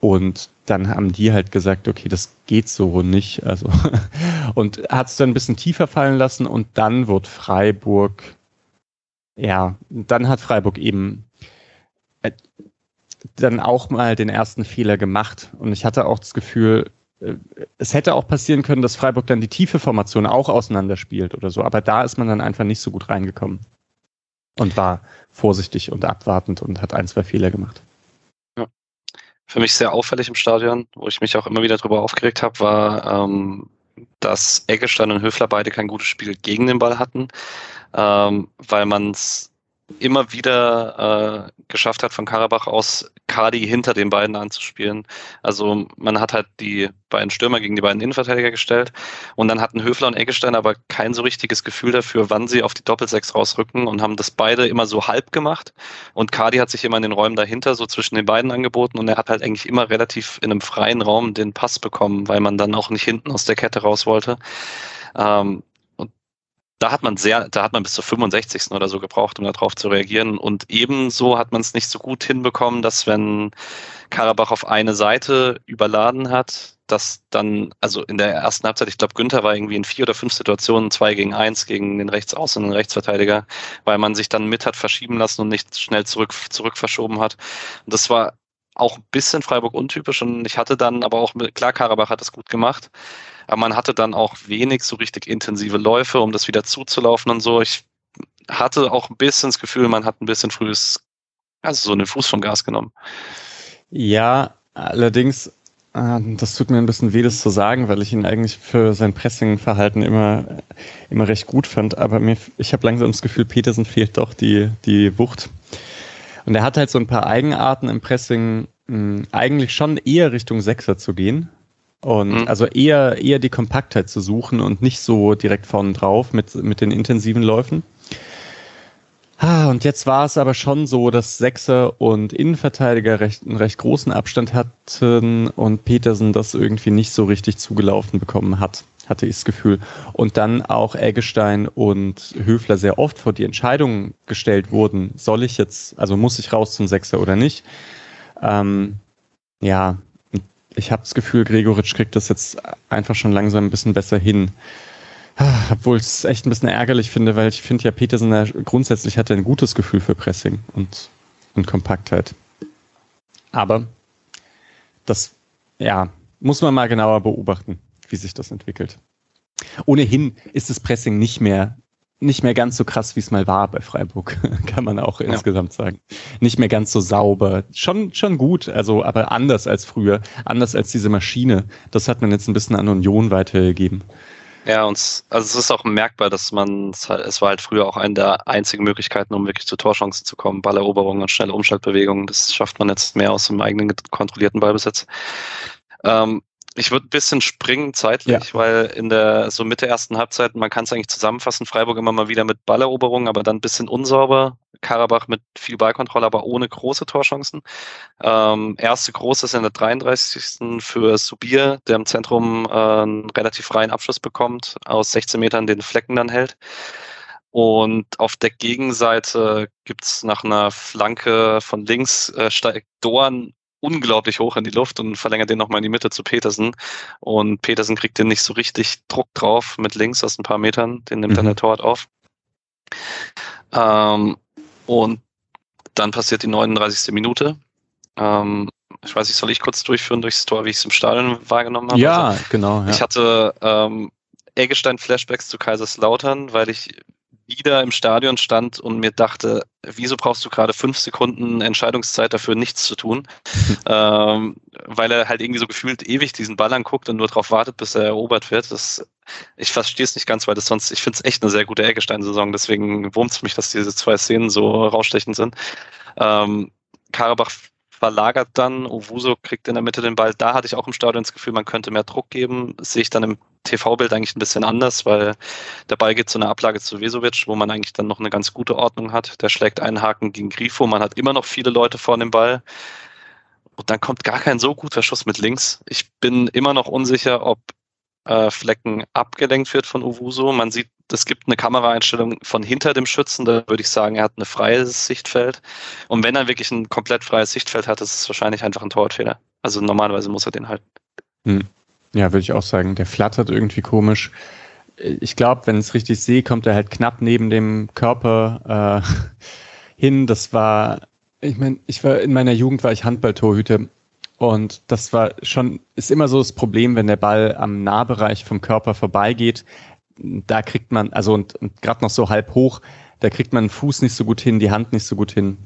Und dann haben die halt gesagt, okay, das geht so nicht. Also (laughs) und hat es dann ein bisschen tiefer fallen lassen und dann wird Freiburg, ja, dann hat Freiburg eben äh, dann auch mal den ersten Fehler gemacht. Und ich hatte auch das Gefühl, es hätte auch passieren können, dass Freiburg dann die tiefe Formation auch auseinanderspielt oder so. Aber da ist man dann einfach nicht so gut reingekommen und war vorsichtig und abwartend und hat ein, zwei Fehler gemacht für mich sehr auffällig im Stadion, wo ich mich auch immer wieder darüber aufgeregt habe, war, ähm, dass Eggestein und Höfler beide kein gutes Spiel gegen den Ball hatten, ähm, weil man es immer wieder äh, geschafft hat, von Karabach aus Kadi hinter den beiden anzuspielen. Also man hat halt die beiden Stürmer gegen die beiden Innenverteidiger gestellt und dann hatten Höfler und Eggestein aber kein so richtiges Gefühl dafür, wann sie auf die Doppelsechs rausrücken und haben das beide immer so halb gemacht und Kadi hat sich immer in den Räumen dahinter so zwischen den beiden angeboten und er hat halt eigentlich immer relativ in einem freien Raum den Pass bekommen, weil man dann auch nicht hinten aus der Kette raus wollte. Ähm, da hat man sehr, da hat man bis zur 65. oder so gebraucht, um darauf zu reagieren. Und ebenso hat man es nicht so gut hinbekommen, dass wenn Karabach auf eine Seite überladen hat, dass dann, also in der ersten Halbzeit, ich glaube, Günther war irgendwie in vier oder fünf Situationen, zwei gegen eins gegen den Rechtsaußen und den Rechtsverteidiger, weil man sich dann mit hat verschieben lassen und nicht schnell zurück, zurück verschoben hat. Und das war auch ein bisschen Freiburg untypisch und ich hatte dann aber auch, klar, Karabach hat das gut gemacht, aber man hatte dann auch wenig so richtig intensive Läufe, um das wieder zuzulaufen und so. Ich hatte auch ein bisschen das Gefühl, man hat ein bisschen frühes, also so einen Fuß vom Gas genommen. Ja, allerdings, äh, das tut mir ein bisschen weh, das zu sagen, weil ich ihn eigentlich für sein Pressing-Verhalten immer, immer recht gut fand. Aber mir, ich habe langsam das Gefühl, Petersen fehlt doch die, die Wucht. Und er hat halt so ein paar Eigenarten im Pressing, mh, eigentlich schon eher Richtung Sechser zu gehen. Und mhm. also eher, eher die Kompaktheit zu suchen und nicht so direkt vorne drauf mit, mit den intensiven Läufen. Ah, und jetzt war es aber schon so, dass Sechser und Innenverteidiger recht, einen recht großen Abstand hatten und Petersen das irgendwie nicht so richtig zugelaufen bekommen hat, hatte ich das Gefühl. Und dann auch Eggestein und Höfler sehr oft vor die Entscheidung gestellt wurden, soll ich jetzt, also muss ich raus zum Sechser oder nicht. Ähm, ja, ich habe das Gefühl, Gregoritsch kriegt das jetzt einfach schon langsam ein bisschen besser hin. Obwohl ich es echt ein bisschen ärgerlich finde, weil ich finde ja, Petersen ja, grundsätzlich hat er ein gutes Gefühl für Pressing und, und Kompaktheit. Aber das, ja, muss man mal genauer beobachten, wie sich das entwickelt. Ohnehin ist das Pressing nicht mehr nicht mehr ganz so krass, wie es mal war bei Freiburg, (laughs) kann man auch ja. insgesamt sagen. Nicht mehr ganz so sauber. Schon, schon gut, also, aber anders als früher. Anders als diese Maschine. Das hat man jetzt ein bisschen an Union weitergegeben. Ja, und also es ist auch merkbar, dass man, es war halt früher auch eine der einzigen Möglichkeiten, um wirklich zu Torchancen zu kommen. Balleroberung und schnelle Umschaltbewegungen. Das schafft man jetzt mehr aus dem eigenen kontrollierten Ballbesitz. Ähm, ich würde ein bisschen springen zeitlich, ja. weil in der so Mitte ersten Halbzeit, man kann es eigentlich zusammenfassen, Freiburg immer mal wieder mit Balleroberungen, aber dann ein bisschen unsauber. Karabach mit viel Ballkontrolle, aber ohne große Torchancen. Ähm, erste große ist in der 33. für Subir, der im Zentrum äh, einen relativ freien Abschluss bekommt, aus 16 Metern den Flecken dann hält. Und auf der Gegenseite gibt es nach einer Flanke von links, äh, steigt Dorn unglaublich hoch in die Luft und verlängert den nochmal in die Mitte zu Petersen. Und Petersen kriegt den nicht so richtig Druck drauf mit links aus ein paar Metern. Den nimmt mhm. dann der Torwart auf. Ähm, und dann passiert die 39. Minute. Ähm, ich weiß nicht, soll ich kurz durchführen durchs Tor, wie ich es im Stadion wahrgenommen habe? Ja, also, genau. Ja. Ich hatte ähm, Eggestein-Flashbacks zu Kaiserslautern, weil ich wieder im Stadion stand und mir dachte, wieso brauchst du gerade fünf Sekunden Entscheidungszeit dafür, nichts zu tun? (laughs) ähm, weil er halt irgendwie so gefühlt ewig diesen Ball anguckt und nur darauf wartet, bis er erobert wird. Das, ich verstehe es nicht ganz, weil das sonst, ich finde es echt eine sehr gute Eggestein-Saison, deswegen wurmt es mich, dass diese zwei Szenen so rausstechend sind. Ähm, Karabach verlagert dann, Owuso kriegt in der Mitte den Ball. Da hatte ich auch im Stadion das Gefühl, man könnte mehr Druck geben. Das sehe ich dann im TV-Bild eigentlich ein bisschen anders, weil der Ball geht zu einer Ablage zu Vesovic, wo man eigentlich dann noch eine ganz gute Ordnung hat. Der schlägt einen Haken gegen Grifo. Man hat immer noch viele Leute vor dem Ball. Und dann kommt gar kein so guter Schuss mit links. Ich bin immer noch unsicher, ob äh, Flecken abgelenkt wird von Owuso. Man sieht, es gibt eine Kameraeinstellung von hinter dem Schützen, da würde ich sagen, er hat ein freies Sichtfeld. Und wenn er wirklich ein komplett freies Sichtfeld hat, ist es wahrscheinlich einfach ein Torwartfehler. Also normalerweise muss er den halten. Hm. Ja, würde ich auch sagen. Der flattert irgendwie komisch. Ich glaube, wenn ich es richtig sehe, kommt er halt knapp neben dem Körper äh, (laughs) hin. Das war, ich meine, ich war in meiner Jugend war ich Handballtorhüter und das war schon, ist immer so das Problem, wenn der Ball am Nahbereich vom Körper vorbeigeht. Da kriegt man, also und, und gerade noch so halb hoch, da kriegt man den Fuß nicht so gut hin, die Hand nicht so gut hin.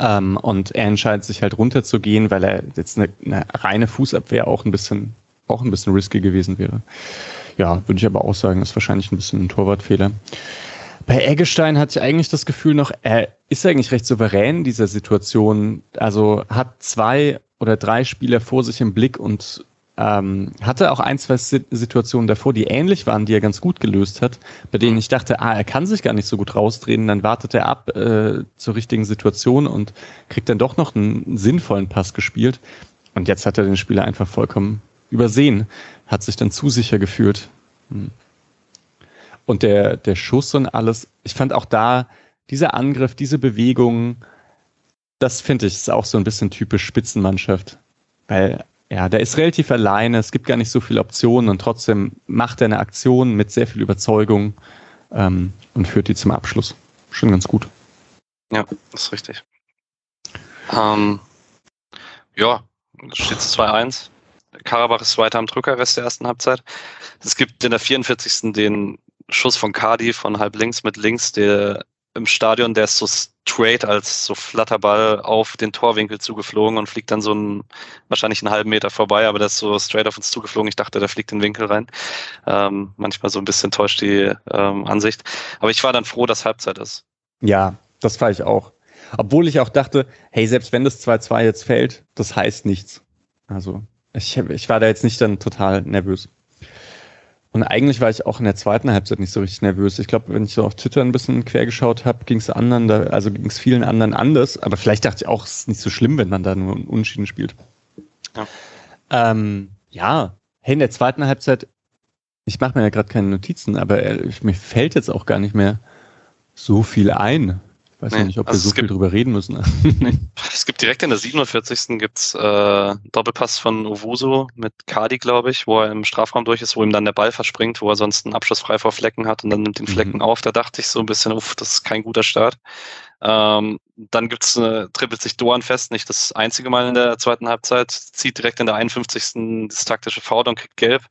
Ähm, und er entscheidet sich halt runterzugehen, weil er jetzt eine, eine reine Fußabwehr auch ein bisschen, auch ein bisschen risky gewesen wäre. Ja, würde ich aber auch sagen, ist wahrscheinlich ein bisschen ein Torwartfehler. Bei Eggestein hatte ich eigentlich das Gefühl noch, er ist eigentlich recht souverän in dieser Situation. Also hat zwei oder drei Spieler vor sich im Blick und ähm, hatte auch ein, zwei Situationen davor, die ähnlich waren, die er ganz gut gelöst hat, bei denen ich dachte, ah, er kann sich gar nicht so gut rausdrehen, dann wartet er ab äh, zur richtigen Situation und kriegt dann doch noch einen sinnvollen Pass gespielt. Und jetzt hat er den Spieler einfach vollkommen übersehen, hat sich dann zu sicher gefühlt. Hm. Und der, der Schuss und alles, ich fand auch da, dieser Angriff, diese Bewegung, das finde ich ist auch so ein bisschen typisch Spitzenmannschaft. Weil, ja, der ist relativ alleine, es gibt gar nicht so viele Optionen und trotzdem macht er eine Aktion mit sehr viel Überzeugung ähm, und führt die zum Abschluss. Schon ganz gut. Ja, das ist richtig. Ähm, ja, steht 2-1. Karabach ist weiter am Drücker, Rest der ersten Halbzeit. Es gibt in der 44. den Schuss von Cardi von halb links mit links, der im Stadion, der ist so straight als so Flatterball auf den Torwinkel zugeflogen und fliegt dann so einen, wahrscheinlich einen halben Meter vorbei, aber der ist so straight auf uns zugeflogen. Ich dachte, der fliegt den Winkel rein. Ähm, manchmal so ein bisschen täuscht die ähm, Ansicht. Aber ich war dann froh, dass Halbzeit ist. Ja, das war ich auch. Obwohl ich auch dachte, hey, selbst wenn das 2-2 jetzt fällt, das heißt nichts. Also, ich, ich war da jetzt nicht dann total nervös. Und eigentlich war ich auch in der zweiten Halbzeit nicht so richtig nervös. Ich glaube, wenn ich so auf Twitter ein bisschen quer geschaut habe, ging es anderen, da, also ging es vielen anderen anders. Aber vielleicht dachte ich auch, es ist nicht so schlimm, wenn man da nur Unentschieden spielt. Ja. Ähm, ja, hey, in der zweiten Halbzeit, ich mache mir ja gerade keine Notizen, aber äh, mir fällt jetzt auch gar nicht mehr so viel ein. Weiß nee, nicht, ob also wir so viel drüber reden müssen. (laughs) es gibt direkt in der 47. gibt's äh, Doppelpass von Owusu mit Kadi, glaube ich, wo er im Strafraum durch ist, wo ihm dann der Ball verspringt, wo er sonst einen Abschluss frei vor Flecken hat und dann nimmt den Flecken mhm. auf. Da dachte ich so ein bisschen, uff, das ist kein guter Start. Ähm, dann gibt's eine, trippelt sich Doan fest, nicht das einzige Mal in der zweiten Halbzeit, zieht direkt in der 51. das taktische Foul und kriegt gelb.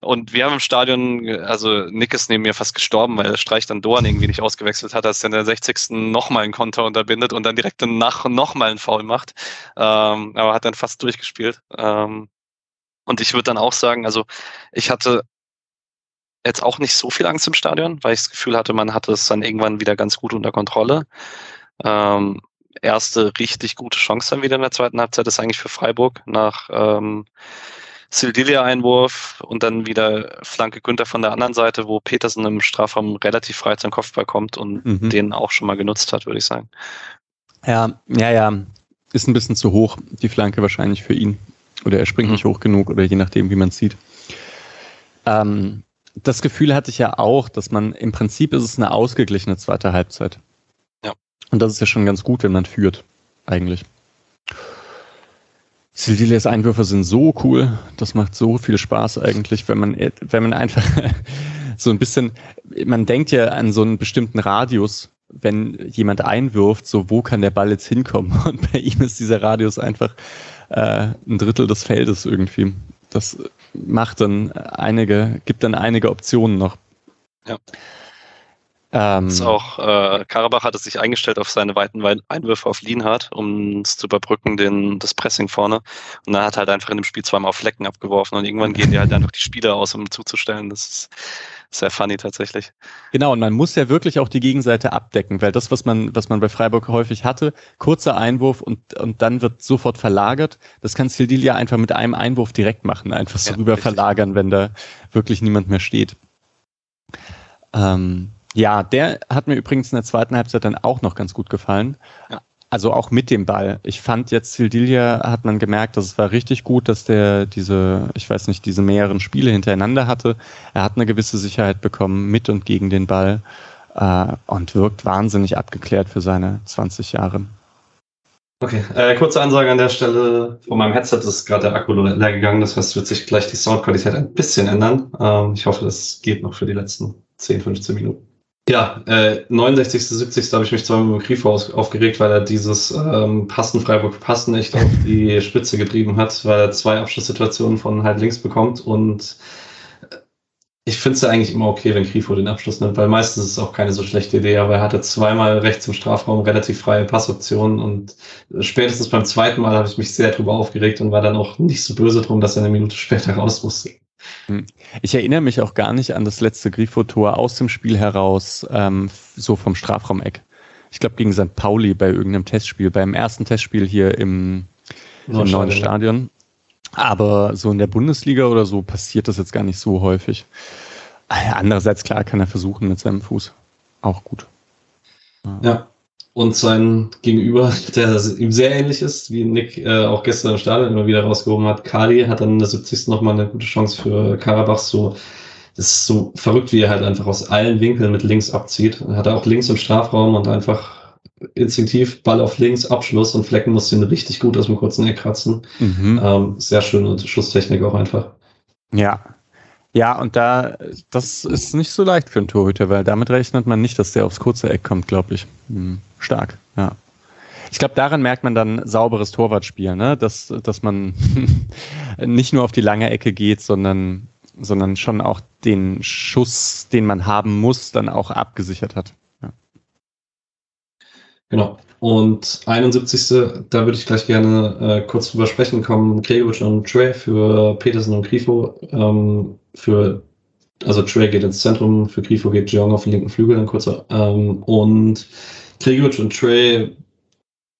Und wir haben im Stadion, also Nick ist neben mir fast gestorben, weil Streich dann Dorn irgendwie nicht ausgewechselt hat, als er in der 60. nochmal einen Konter unterbindet und dann direkt nach nochmal einen Foul macht. Ähm, aber hat dann fast durchgespielt. Ähm, und ich würde dann auch sagen, also ich hatte jetzt auch nicht so viel Angst im Stadion, weil ich das Gefühl hatte, man hatte es dann irgendwann wieder ganz gut unter Kontrolle. Ähm, erste richtig gute Chance dann wieder in der zweiten Halbzeit ist eigentlich für Freiburg nach ähm, Sildilia-Einwurf und dann wieder Flanke Günther von der anderen Seite, wo Petersen im Strafraum relativ frei zum Kopfball kommt und mhm. den auch schon mal genutzt hat, würde ich sagen. Ja, ja, ja. Ist ein bisschen zu hoch, die Flanke wahrscheinlich für ihn. Oder er springt mhm. nicht hoch genug oder je nachdem, wie man es sieht. Ähm, das Gefühl hatte ich ja auch, dass man im Prinzip ist es eine ausgeglichene zweite Halbzeit. Ja. Und das ist ja schon ganz gut, wenn man führt, eigentlich. Sildilias Einwürfe sind so cool. Das macht so viel Spaß eigentlich, wenn man, wenn man einfach (laughs) so ein bisschen, man denkt ja an so einen bestimmten Radius, wenn jemand einwirft, so wo kann der Ball jetzt hinkommen? (laughs) Und bei ihm ist dieser Radius einfach äh, ein Drittel des Feldes irgendwie. Das macht dann einige, gibt dann einige Optionen noch. Ja. Ähm, ist auch, äh, Karabach hat es sich eingestellt auf seine weiten Einwürfe auf Lienhardt, um es zu überbrücken, den, das Pressing vorne. Und dann hat halt einfach in dem Spiel zweimal auf Flecken abgeworfen und irgendwann gehen die halt einfach die Spieler aus, um zuzustellen. Das ist sehr funny tatsächlich. Genau, und man muss ja wirklich auch die Gegenseite abdecken, weil das, was man, was man bei Freiburg häufig hatte, kurzer Einwurf und, und dann wird sofort verlagert. Das kann Sildilia einfach mit einem Einwurf direkt machen, einfach so ja, rüber richtig. verlagern, wenn da wirklich niemand mehr steht. Ähm, ja, der hat mir übrigens in der zweiten Halbzeit dann auch noch ganz gut gefallen. Ja. Also auch mit dem Ball. Ich fand jetzt Sildilia hat man gemerkt, dass es war richtig gut, dass der diese, ich weiß nicht, diese mehreren Spiele hintereinander hatte. Er hat eine gewisse Sicherheit bekommen mit und gegen den Ball äh, und wirkt wahnsinnig abgeklärt für seine 20 Jahre. Okay, äh, kurze Ansage an der Stelle. Von meinem Headset ist gerade der Akku leer gegangen, das heißt, wird sich gleich die Soundqualität ein bisschen ändern. Ähm, ich hoffe, das geht noch für die letzten 10, 15 Minuten. Ja, äh, 69., 70. habe ich mich zweimal mit Grifo aufgeregt, weil er dieses ähm, Passen, Freiburg Passen echt auf die Spitze getrieben hat, weil er zwei Abschlusssituationen von halt links bekommt und äh, ich finde es ja eigentlich immer okay, wenn Grifo den Abschluss nimmt, weil meistens ist es auch keine so schlechte Idee, aber er hatte zweimal rechts im Strafraum relativ freie Passoptionen und spätestens beim zweiten Mal habe ich mich sehr drüber aufgeregt und war dann auch nicht so böse drum, dass er eine Minute später raus musste. Hm. Ich erinnere mich auch gar nicht an das letzte Grifo-Tor aus dem Spiel heraus, ähm, so vom Strafraumeck. Ich glaube gegen St. Pauli bei irgendeinem Testspiel, beim ersten Testspiel hier im, im neuen Stadion. Aber so in der Bundesliga oder so passiert das jetzt gar nicht so häufig. Ah andererseits, klar, kann er versuchen mit seinem Fuß. Auch gut. Ja, und sein Gegenüber, (laughs) der ihm sehr ähnlich ist, wie Nick äh, auch gestern im Stadion immer wieder rausgehoben hat, Kali hat dann in der 70. nochmal eine gute Chance für Karabach. So, das ist so verrückt, wie er halt einfach aus allen Winkeln mit links abzieht. Er hatte auch links im Strafraum und einfach instinktiv Ball auf links, Abschluss und Flecken musste ihn richtig gut aus dem kurzen Eck kratzen. Mhm. Ähm, sehr schöne Schusstechnik auch einfach. Ja, ja, und da, das ist nicht so leicht für einen Torhüter, weil damit rechnet man nicht, dass der aufs kurze Eck kommt, glaube ich. Hm, stark, ja. Ich glaube, daran merkt man dann sauberes Torwartspiel, ne? dass, dass man (laughs) nicht nur auf die lange Ecke geht, sondern, sondern schon auch den Schuss, den man haben muss, dann auch abgesichert hat. Ja. Genau. Und 71. Da würde ich gleich gerne äh, kurz drüber sprechen kommen. Gregovic und Trey für Petersen und Grifo. Ähm, für, also Trey geht ins Zentrum, für Grifo geht Jeong auf den linken Flügel, dann kurzer. Ähm, und Gregovic und Trey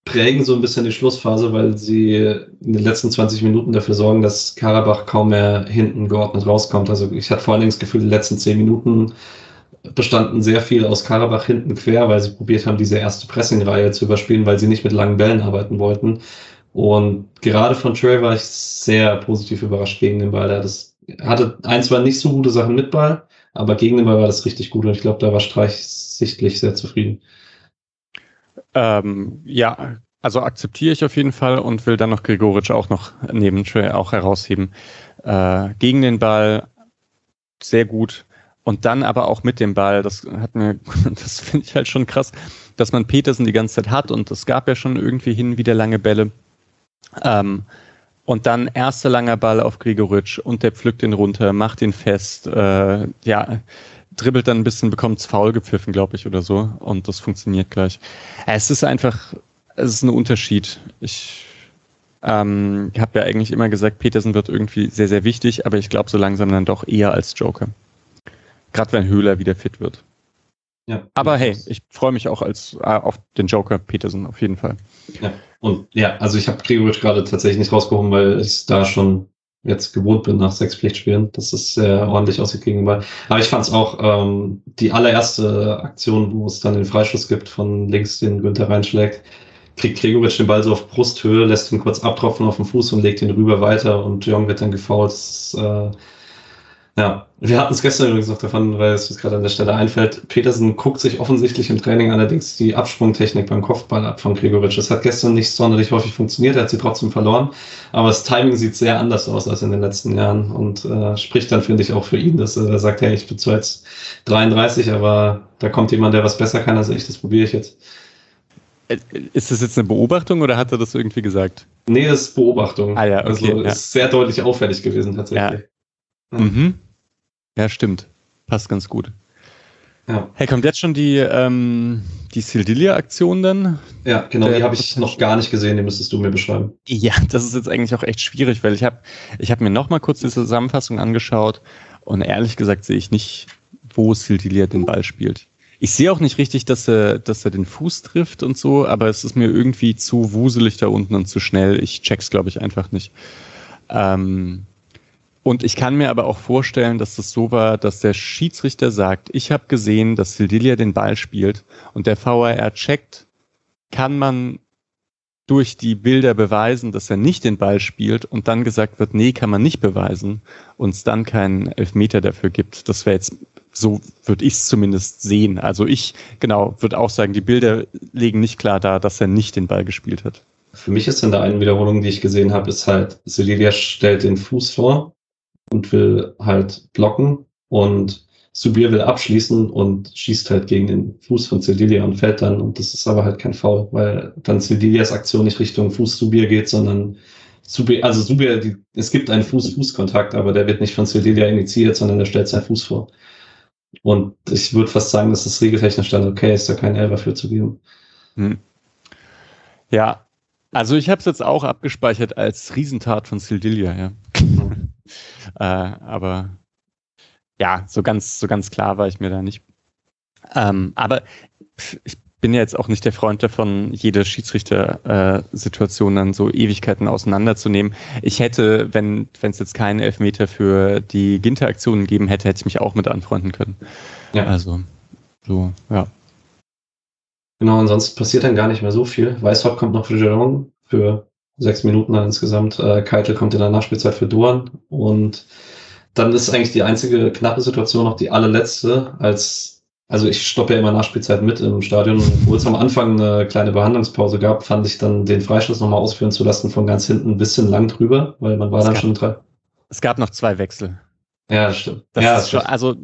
prägen so ein bisschen die Schlussphase, weil sie in den letzten 20 Minuten dafür sorgen, dass Karabach kaum mehr hinten geordnet rauskommt. Also ich hatte vor allen Dingen das Gefühl, die letzten 10 Minuten bestanden sehr viel aus Karabach hinten quer, weil sie probiert haben, diese erste Pressing-Reihe zu überspielen, weil sie nicht mit langen Bällen arbeiten wollten. Und gerade von Trey war ich sehr positiv überrascht gegen den Ball. Er hatte ein, zwei nicht so gute Sachen mit Ball, aber gegen den Ball war das richtig gut und ich glaube, da war Streich sichtlich sehr zufrieden. Ähm, ja, also akzeptiere ich auf jeden Fall und will dann noch Gregoritsch auch noch neben Trey auch herausheben. Äh, gegen den Ball sehr gut und dann aber auch mit dem Ball, das hat mir, (laughs) das finde ich halt schon krass, dass man Petersen die ganze Zeit hat und es gab ja schon irgendwie hin wieder lange Bälle. Ähm, und dann erster langer Ball auf Grigoritsch und der pflückt ihn runter, macht ihn fest, äh, ja, dribbelt dann ein bisschen, bekommt faul gepfiffen, glaube ich, oder so. Und das funktioniert gleich. Es ist einfach, es ist ein Unterschied. Ich ähm, habe ja eigentlich immer gesagt, Petersen wird irgendwie sehr, sehr wichtig, aber ich glaube so langsam dann doch eher als Joker. Gerade wenn Höhler wieder fit wird. Ja. Aber hey, ich freue mich auch als, äh, auf den Joker Peterson auf jeden Fall. Ja, und ja, also ich habe Gregoritsch gerade tatsächlich nicht rausgehoben, weil ich da schon jetzt gewohnt bin nach sechs Pflichtspielen, dass es sehr ordentlich aussieht gegenüber. Aber ich fand es auch ähm, die allererste Aktion, wo es dann den Freischuss gibt von links, den Günther reinschlägt, kriegt Gregoritsch den Ball so auf Brusthöhe, lässt ihn kurz abtropfen auf den Fuß und legt ihn rüber weiter und Jong wird dann gefault. Das ist, äh, Ja, wir hatten es gestern übrigens noch davon, weil es uns gerade an der Stelle einfällt. Petersen guckt sich offensichtlich im Training allerdings die Absprungtechnik beim Kopfball ab von Gregoritsch. Das hat gestern nicht sonderlich häufig funktioniert, er hat sie trotzdem verloren. Aber das Timing sieht sehr anders aus als in den letzten Jahren und äh, spricht dann, finde ich, auch für ihn, dass er sagt, hey, ich bin zwar jetzt 33, aber da kommt jemand, der was besser kann als ich, das probiere ich jetzt. Äh, ist das jetzt eine Beobachtung oder hat er das irgendwie gesagt? Nee, das ist Beobachtung. Ah ja, okay. Also ja. ist sehr deutlich auffällig gewesen tatsächlich. Ja. Mhm. Ja, stimmt. Passt ganz gut. Ja. Hey, kommt jetzt schon die, ähm, die Sildilia-Aktion dann? Ja, genau, die habe ich noch gar nicht gesehen, die müsstest du mir beschreiben. Ja, das ist jetzt eigentlich auch echt schwierig, weil ich habe ich hab mir noch mal kurz die Zusammenfassung angeschaut und ehrlich gesagt sehe ich nicht, wo Sildilia den Ball spielt. Ich sehe auch nicht richtig, dass er, dass er den Fuß trifft und so, aber es ist mir irgendwie zu wuselig da unten und zu schnell. Ich check's, glaube ich, einfach nicht. Ähm, und ich kann mir aber auch vorstellen, dass das so war, dass der Schiedsrichter sagt, ich habe gesehen, dass Sildilia den Ball spielt und der VAR checkt, kann man durch die Bilder beweisen, dass er nicht den Ball spielt und dann gesagt wird, nee, kann man nicht beweisen und es dann keinen Elfmeter dafür gibt. Das wäre jetzt, so würde ich es zumindest sehen. Also ich, genau, würde auch sagen, die Bilder legen nicht klar dar, dass er nicht den Ball gespielt hat. Für mich ist in der einen Wiederholung, die ich gesehen habe, ist halt, Sildilia stellt den Fuß vor und will halt blocken und Subir will abschließen und schießt halt gegen den Fuß von Sildilia und fällt dann und das ist aber halt kein Foul, weil dann Sildilias Aktion nicht Richtung Fuß Subir geht, sondern Subir, also Subir, die, es gibt einen Fuß-Fuß-Kontakt, aber der wird nicht von Sildilia initiiert, sondern der stellt seinen Fuß vor. Und ich würde fast sagen, dass das regeltechnisch dann okay ist, da keinen Elfer für zu geben. Hm. Ja, also ich habe es jetzt auch abgespeichert als Riesentat von Sildilia, ja. Äh, aber ja, so ganz, so ganz klar war ich mir da nicht. Ähm, aber ich bin ja jetzt auch nicht der Freund davon, jede Schiedsrichter-Situation dann so Ewigkeiten auseinanderzunehmen. Ich hätte, wenn es jetzt keinen Elfmeter für die Ginter-Aktionen gegeben hätte, hätte ich mich auch mit anfreunden können. Ja. Also, so, ja. Genau, ansonsten passiert dann gar nicht mehr so viel. Weißhaupt kommt noch für Geron für sechs Minuten dann insgesamt. Äh, Keitel kommt in der Nachspielzeit für Duan und dann ist eigentlich die einzige knappe Situation noch die allerletzte, als, also ich stoppe ja immer Nachspielzeit mit im Stadion, wo es am Anfang eine kleine Behandlungspause gab, fand ich dann den Freistoß nochmal ausführen zu lassen von ganz hinten ein bisschen lang drüber, weil man war es dann gab, schon drei. Es gab noch zwei Wechsel. Ja, das stimmt. Das ja, ist schon, also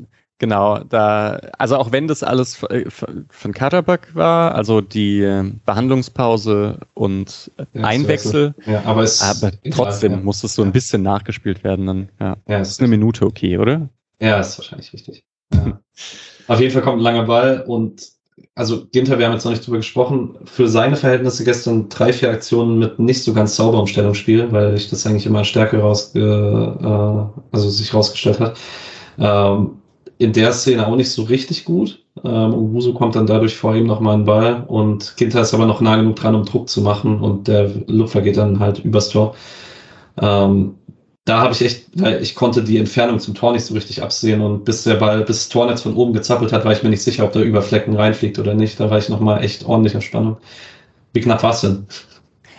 Genau, da, also auch wenn das alles äh, von Katabak war, also die Behandlungspause und ja, Einwechsel, ja, aber, es aber trotzdem ja. muss es so ein bisschen nachgespielt werden. Dann, ja, ja ist eine Minute okay, oder? Ja, ist wahrscheinlich richtig. (laughs) Auf jeden Fall kommt ein langer Ball und also Ginter, wir haben jetzt noch nicht drüber gesprochen, für seine Verhältnisse gestern drei, vier Aktionen mit nicht so ganz sauberem Stellungsspiel, weil ich das eigentlich immer stärker raus, äh, also sich rausgestellt hat. Ähm, in der Szene auch nicht so richtig gut. Ähm, Ubusu kommt dann dadurch vor ihm nochmal einen Ball und Ginter ist aber noch nah genug dran, um Druck zu machen und der Lupfer geht dann halt übers Tor. Ähm, da habe ich echt, weil ich konnte die Entfernung zum Tor nicht so richtig absehen und bis der Ball, bis das Tornetz von oben gezappelt hat, war ich mir nicht sicher, ob der über Flecken reinfliegt oder nicht. Da war ich nochmal echt ordentlich auf Spannung. Wie knapp war es denn?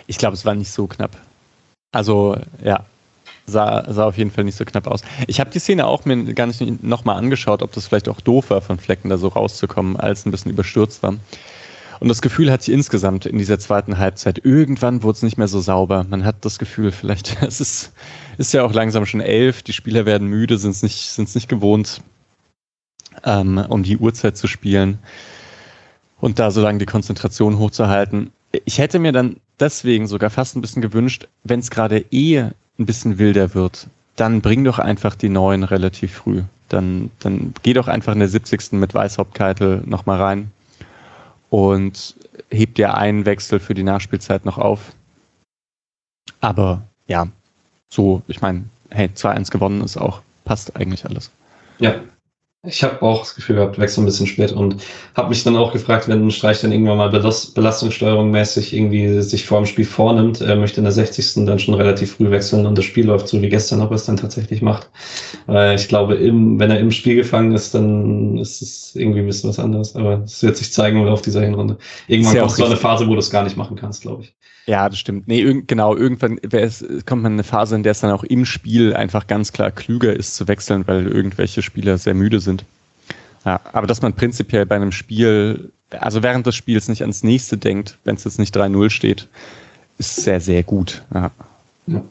Ich glaube, es war nicht so knapp. Also, ja, sah, sah auf jeden Fall nicht so knapp aus. Ich habe die Szene auch mir gar nicht nochmal angeschaut, ob das vielleicht auch doof war, von Flecken da so rauszukommen, als ein bisschen überstürzt war. Und das Gefühl hat sich insgesamt in dieser zweiten Halbzeit, irgendwann wurde es nicht mehr so sauber. Man hat das Gefühl, vielleicht, (laughs) es ist, ist ja auch langsam schon elf, die Spieler werden müde, sind es nicht, sind's nicht gewohnt, ähm, um die Uhrzeit zu spielen und da so lange die Konzentration hochzuhalten. Ich hätte mir dann deswegen sogar fast ein bisschen gewünscht, wenn es gerade eh ein bisschen wilder wird, dann bring doch einfach die neuen relativ früh. Dann, dann geh doch einfach in der 70. mit Weißhauptkeitel nochmal rein und heb dir einen Wechsel für die Nachspielzeit noch auf. Aber ja, so, ich meine, hey, 2-1 gewonnen ist auch, passt eigentlich alles. Ja, ich habe auch das Gefühl gehabt, wechsel ein bisschen spät und habe mich dann auch gefragt, wenn ein Streich dann irgendwann mal Belast Belastungssteuerung mäßig irgendwie sich vor dem Spiel vornimmt, er möchte in der 60. dann schon relativ früh wechseln und das Spiel läuft so wie gestern, ob er es dann tatsächlich macht. Weil ich glaube, im, wenn er im Spiel gefangen ist, dann ist es irgendwie ein bisschen was anderes. Aber es wird sich zeigen auf dieser Hinrunde. Irgendwann kommt so eine Phase, wo du es gar nicht machen kannst, glaube ich. Ja, das stimmt. Nee, irg genau, irgendwann kommt man in eine Phase, in der es dann auch im Spiel einfach ganz klar klüger ist zu wechseln, weil irgendwelche Spieler sehr müde sind. Ja, aber dass man prinzipiell bei einem Spiel, also während des Spiels nicht ans nächste denkt, wenn es jetzt nicht 3-0 steht, ist sehr, sehr gut. Ja. ja.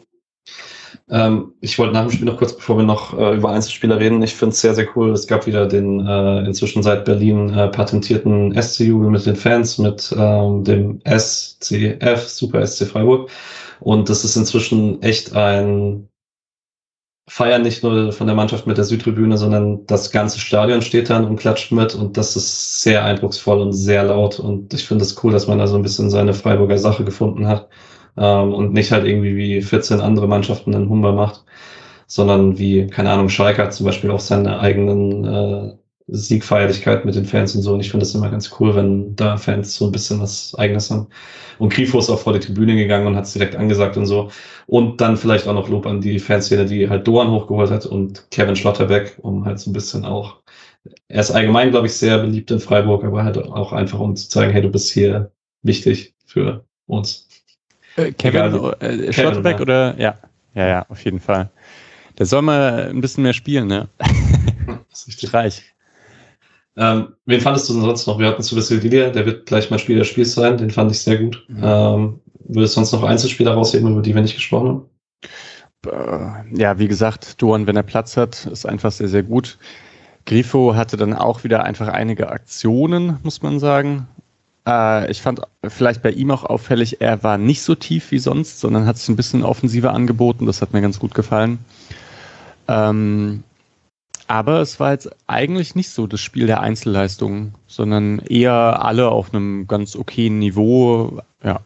Ähm, ich wollte nach dem Spiel noch kurz, bevor wir noch äh, über Einzelspieler reden, ich finde es sehr, sehr cool. Es gab wieder den äh, inzwischen seit Berlin äh, patentierten SC-Jubel mit den Fans, mit ähm, dem SCF, Super SC Freiburg. Und das ist inzwischen echt ein Feiern nicht nur von der Mannschaft mit der Südtribüne, sondern das ganze Stadion steht dann und klatscht mit und das ist sehr eindrucksvoll und sehr laut und ich finde es cool, dass man da so ein bisschen seine Freiburger Sache gefunden hat ähm, und nicht halt irgendwie wie 14 andere Mannschaften in Humber macht, sondern wie, keine Ahnung, Schalke hat zum Beispiel auch seine eigenen äh, Siegfeierlichkeit mit den Fans und so. Und ich finde es immer ganz cool, wenn da Fans so ein bisschen was Eigenes haben. Und Grifo ist auch vor die Tribüne gegangen und hat es direkt angesagt und so. Und dann vielleicht auch noch Lob an die Fanszene, die halt Doan hochgeholt hat und Kevin Schlotterbeck, um halt so ein bisschen auch, er ist allgemein, glaube ich, sehr beliebt in Freiburg, aber halt auch einfach, um zu zeigen, hey, du bist hier wichtig für uns. Äh, Kevin, äh, Schlotterbeck oder? Ja, ja, ja, auf jeden Fall. Der soll mal ein bisschen mehr spielen, ne? (laughs) Das ist richtig reich. Ähm, wen fandest du denn sonst noch? Wir hatten zu Silvia, der wird gleich mal Spieler des Spiels sein, den fand ich sehr gut. Mhm. Ähm, würdest du sonst noch Einzelspieler rausheben, über die wir nicht gesprochen haben? Äh, ja, wie gesagt, Duan, wenn er Platz hat, ist einfach sehr, sehr gut. Grifo hatte dann auch wieder einfach einige Aktionen, muss man sagen. Äh, ich fand vielleicht bei ihm auch auffällig, er war nicht so tief wie sonst, sondern hat sich ein bisschen offensiver angeboten. Das hat mir ganz gut gefallen. Ähm, aber es war jetzt eigentlich nicht so das Spiel der Einzelleistungen, sondern eher alle auf einem ganz okayen Niveau. Ja.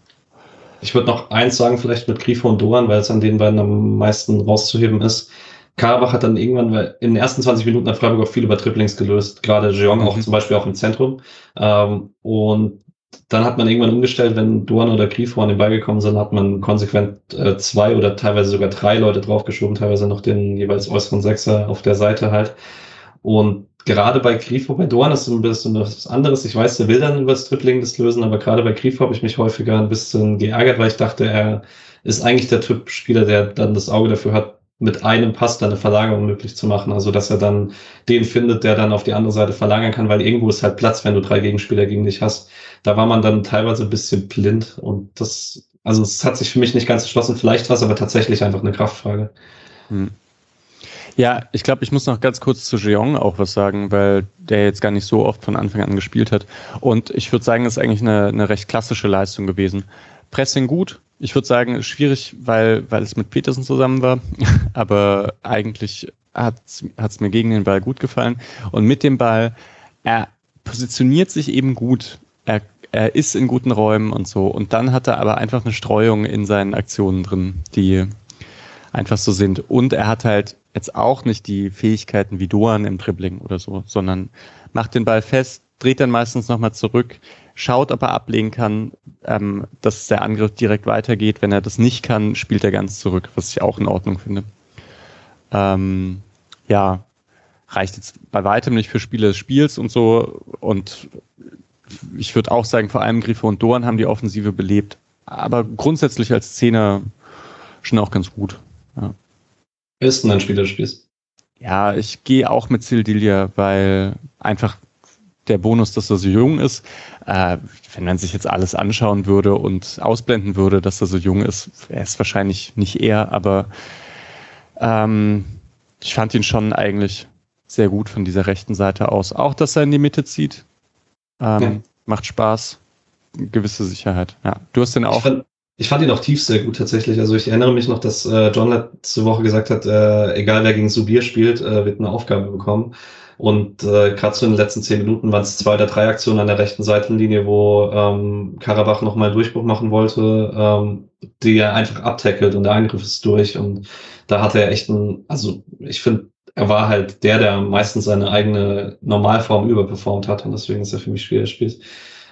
Ich würde noch eins sagen, vielleicht mit Grifo und Doran, weil es an den beiden am meisten rauszuheben ist. Karabach hat dann irgendwann in den ersten 20 Minuten der Freiburg auch viel über Triplings gelöst, gerade Jeong mhm. auch zum Beispiel auch im Zentrum. Ähm, und dann hat man irgendwann umgestellt, wenn Duan oder Grifo an den Ball gekommen sind, hat man konsequent äh, zwei oder teilweise sogar drei Leute draufgeschoben, teilweise noch den jeweils äußeren Sechser auf der Seite halt. Und gerade bei Grifo, bei Duan ist es ein bisschen was anderes. Ich weiß, der will dann über das Dribbling das lösen, aber gerade bei Grifo habe ich mich häufiger ein bisschen geärgert, weil ich dachte, er ist eigentlich der Typ Spieler, der dann das Auge dafür hat, mit einem Pass dann eine Verlagerung möglich zu machen. Also dass er dann den findet, der dann auf die andere Seite verlagern kann, weil irgendwo ist halt Platz, wenn du drei Gegenspieler gegen dich hast. Da war man dann teilweise ein bisschen blind und das, also es hat sich für mich nicht ganz erschlossen. Vielleicht war es aber tatsächlich einfach eine Kraftfrage. Hm. Ja, ich glaube, ich muss noch ganz kurz zu Jeong auch was sagen, weil der jetzt gar nicht so oft von Anfang an gespielt hat. Und ich würde sagen, es ist eigentlich eine, eine recht klassische Leistung gewesen. Pressing gut, ich würde sagen, schwierig, weil, weil es mit Petersen zusammen war. (laughs) Aber eigentlich hat es mir gegen den Ball gut gefallen. Und mit dem Ball, er positioniert sich eben gut. Er, er ist in guten Räumen und so. Und dann hat er aber einfach eine Streuung in seinen Aktionen drin, die einfach so sind. Und er hat halt jetzt auch nicht die Fähigkeiten wie Doan im Dribbling oder so, sondern macht den Ball fest, dreht dann meistens nochmal zurück, schaut, ob er ablegen kann, ähm, dass der Angriff direkt weitergeht. Wenn er das nicht kann, spielt er ganz zurück, was ich auch in Ordnung finde. Ähm, ja, reicht jetzt bei weitem nicht für Spiele des Spiels und so. Und ich würde auch sagen, vor allem Grifo und Dorn haben die Offensive belebt. Aber grundsätzlich als Zehner schon auch ganz gut. Ja. Wer ist denn ein Spieler des Spiels? Ja, ich gehe auch mit Sildilia, weil einfach der Bonus, dass er so jung ist. Äh, wenn man sich jetzt alles anschauen würde und ausblenden würde, dass er so jung ist, wäre es wahrscheinlich nicht er, aber ähm, ich fand ihn schon eigentlich sehr gut von dieser rechten Seite aus. Auch, dass er in die Mitte zieht, ähm, ja. macht Spaß, gewisse Sicherheit. Ja, du hast den auch. Ich fand, ich fand ihn auch tief sehr gut tatsächlich. Also ich erinnere mich noch, dass äh, John letzte Woche gesagt hat, äh, egal wer gegen Subir spielt, äh, wird eine Aufgabe bekommen. Und äh, gerade so in den letzten zehn Minuten waren es zwei oder drei Aktionen an der rechten Seitenlinie, wo ähm, Karabach nochmal Durchbruch machen wollte, ähm, die er einfach abtackelt und der Angriff ist durch. Und da hat er echt ein, also ich finde, er war halt der, der meistens seine eigene Normalform überperformt hat und deswegen ist er für mich schwer spielt.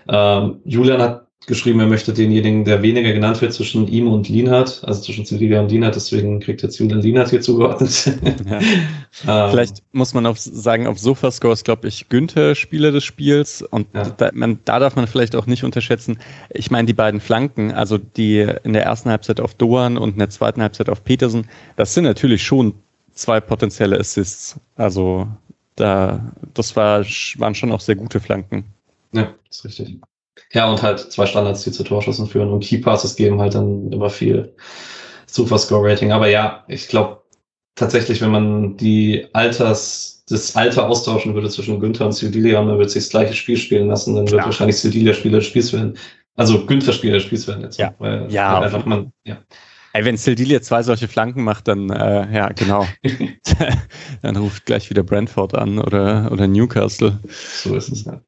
Ähm, Julian hat geschrieben, er möchte denjenigen, der weniger genannt wird, zwischen ihm und Lienhardt, also zwischen Sevilla und Lienhardt, deswegen kriegt jetzt Julian Lienhardt hier zugeordnet. (laughs) Ja. (laughs) ähm, Vielleicht muss man auch sagen, auf Sofascore ist, glaube ich, Günther Spieler des Spiels und ja. da, man, da darf man vielleicht auch nicht unterschätzen, ich meine, die beiden Flanken, also die in der ersten Halbzeit auf Doan und in der zweiten Halbzeit auf Petersen, das sind natürlich schon zwei potenzielle Assists. Also da, das war, waren schon auch sehr gute Flanken. Ja, ist richtig. Ja, und halt zwei Standards, die zu Torschüssen führen und Key Passes geben halt dann immer viel Super-Score-Rating. Aber ja, ich glaube tatsächlich, wenn man die Alters, das Alter austauschen würde zwischen Günther und Sildilia und man würde sich das gleiche Spiel spielen lassen, dann wird wahrscheinlich Sildilia Spieler des Spiels werden. Also Günther Spieler des Spiels werden jetzt. Ja, weil, ja. Weil einfach man, ja. Ey, wenn Sildilia zwei solche Flanken macht, dann äh, ja, genau. (laughs) (laughs) dann ruft gleich wieder Brentford an oder, oder Newcastle. So ist es, ja.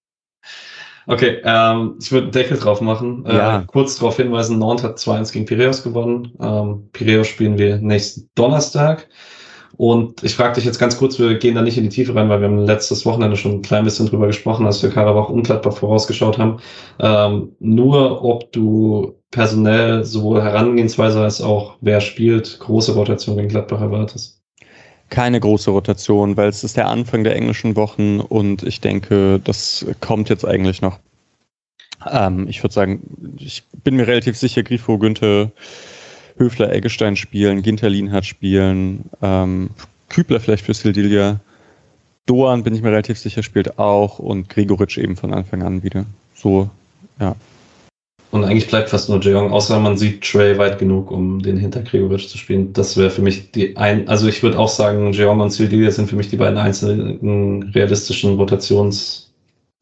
Okay, ähm, ich würde einen Deckel drauf machen. Äh, ja. Äh, kurz darauf hinweisen, Nantes hat 2-1 gegen Piraeus gewonnen. Ähm, Piraeus spielen wir nächsten Donnerstag. Und ich frage dich jetzt ganz kurz, wir gehen da nicht in die Tiefe rein, weil wir haben letztes Wochenende schon ein klein bisschen drüber gesprochen, als wir Karabach und Gladbach vorausgeschaut haben. Ähm, nur ob du personell sowohl Herangehensweise als auch wer spielt, große Rotation gegen Gladbach erwartest keine große Rotation, weil es ist der Anfang der englischen Wochen und ich denke, das kommt jetzt eigentlich noch. Ähm, ich würde sagen, ich bin mir relativ sicher, Grifo, Günther, Höfler, Eggestein spielen, Ginter hat spielen, ähm, Kübler vielleicht für Sildilia, Doan bin ich mir relativ sicher spielt auch und Gregoritsch eben von Anfang an wieder. So, ja. Und eigentlich bleibt fast nur Jong, außer man sieht Trey weit genug, um den hinter Gregoritsch zu spielen. Das wäre für mich die ein, also ich würde auch sagen, Jeong und Sildilia sind für mich die beiden einzelnen realistischen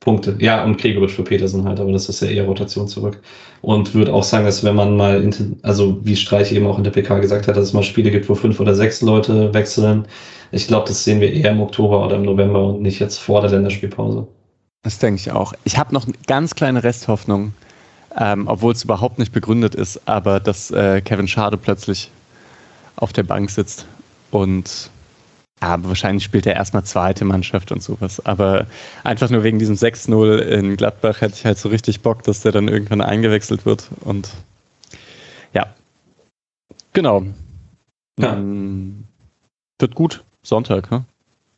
Rotationspunkte. Ja, und Gregoritsch für Petersen halt, aber das ist ja eher Rotation zurück. Und würde auch sagen, dass wenn man mal, also wie Streich eben auch in der PK gesagt hat, dass es mal Spiele gibt, wo fünf oder sechs Leute wechseln. Ich glaube, das sehen wir eher im Oktober oder im November und nicht jetzt vor der Länderspielpause. Das denke ich auch. Ich habe noch eine ganz kleine Resthoffnung ähm, obwohl es überhaupt nicht begründet ist, aber dass äh, Kevin Schade plötzlich auf der Bank sitzt und aber wahrscheinlich spielt er erstmal zweite Mannschaft und sowas. Aber einfach nur wegen diesem 6-0 in Gladbach hätte ich halt so richtig Bock, dass der dann irgendwann eingewechselt wird. Und ja, genau. Ja. Wird gut. Sonntag, ne?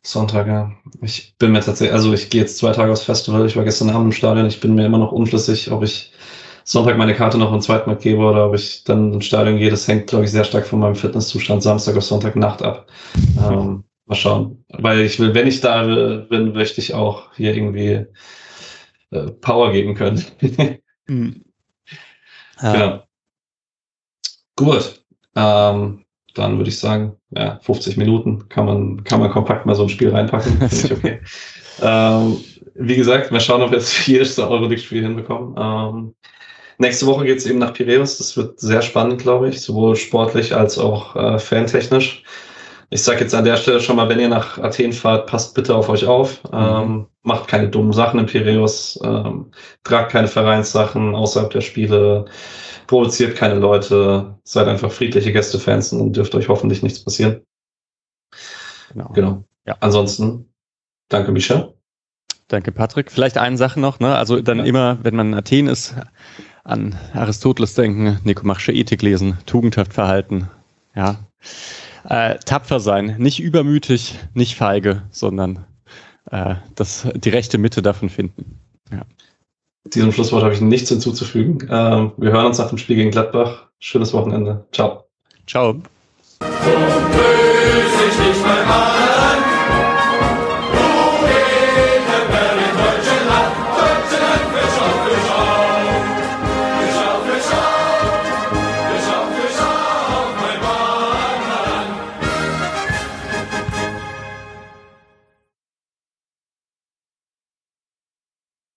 Sonntag, ja. Ich bin mir tatsächlich, also ich gehe jetzt zwei Tage aufs Festival. Ich war gestern Abend im Stadion. Ich bin mir immer noch unschlüssig, ob ich Sonntag meine Karte noch ein Mal gebe oder ob ich dann ins Stadion gehe, das hängt, glaube ich, sehr stark von meinem Fitnesszustand Samstag auf Sonntag Nacht ab. (laughs) Ähm, mal schauen. Weil ich will, wenn ich da bin, möchte ich auch hier irgendwie äh, Power geben können. (laughs) mhm. ja. Genau. Gut. Ähm, dann würde ich sagen, ja, 50 Minuten kann man, kann man kompakt mal so ein Spiel reinpacken. (laughs) okay. ähm, wie gesagt, mal schauen, ob wir jetzt jedes Euroleague-Spiel hinbekommen. Ähm, Nächste Woche geht es eben nach Piräus. Das wird sehr spannend, glaube ich, sowohl sportlich als auch äh, fantechnisch. Ich sage jetzt an der Stelle schon mal, wenn ihr nach Athen fahrt, passt bitte auf euch auf. Mhm. Ähm, macht keine dummen Sachen in Piräus. Ähm, tragt keine Vereinssachen außerhalb der Spiele. Provoziert keine Leute. Seid einfach friedliche Gästefans und dürft euch hoffentlich nichts passieren. Genau. genau. Ja. Ansonsten, danke, Micha. Danke, Patrick. Vielleicht eine Sache noch, ne? Also dann ja. immer, wenn man in Athen ist, an Aristoteles denken, nikomachische Ethik lesen, tugendhaft verhalten, ja. Äh, tapfer sein, nicht übermütig, nicht feige, sondern äh, das, die rechte Mitte davon finden. Ja. Diesem Schlusswort habe ich nichts hinzuzufügen. Ähm, wir hören uns nach dem Spiel gegen Gladbach. Schönes Wochenende. Ciao. Ciao. So böse ich nicht mein Mann.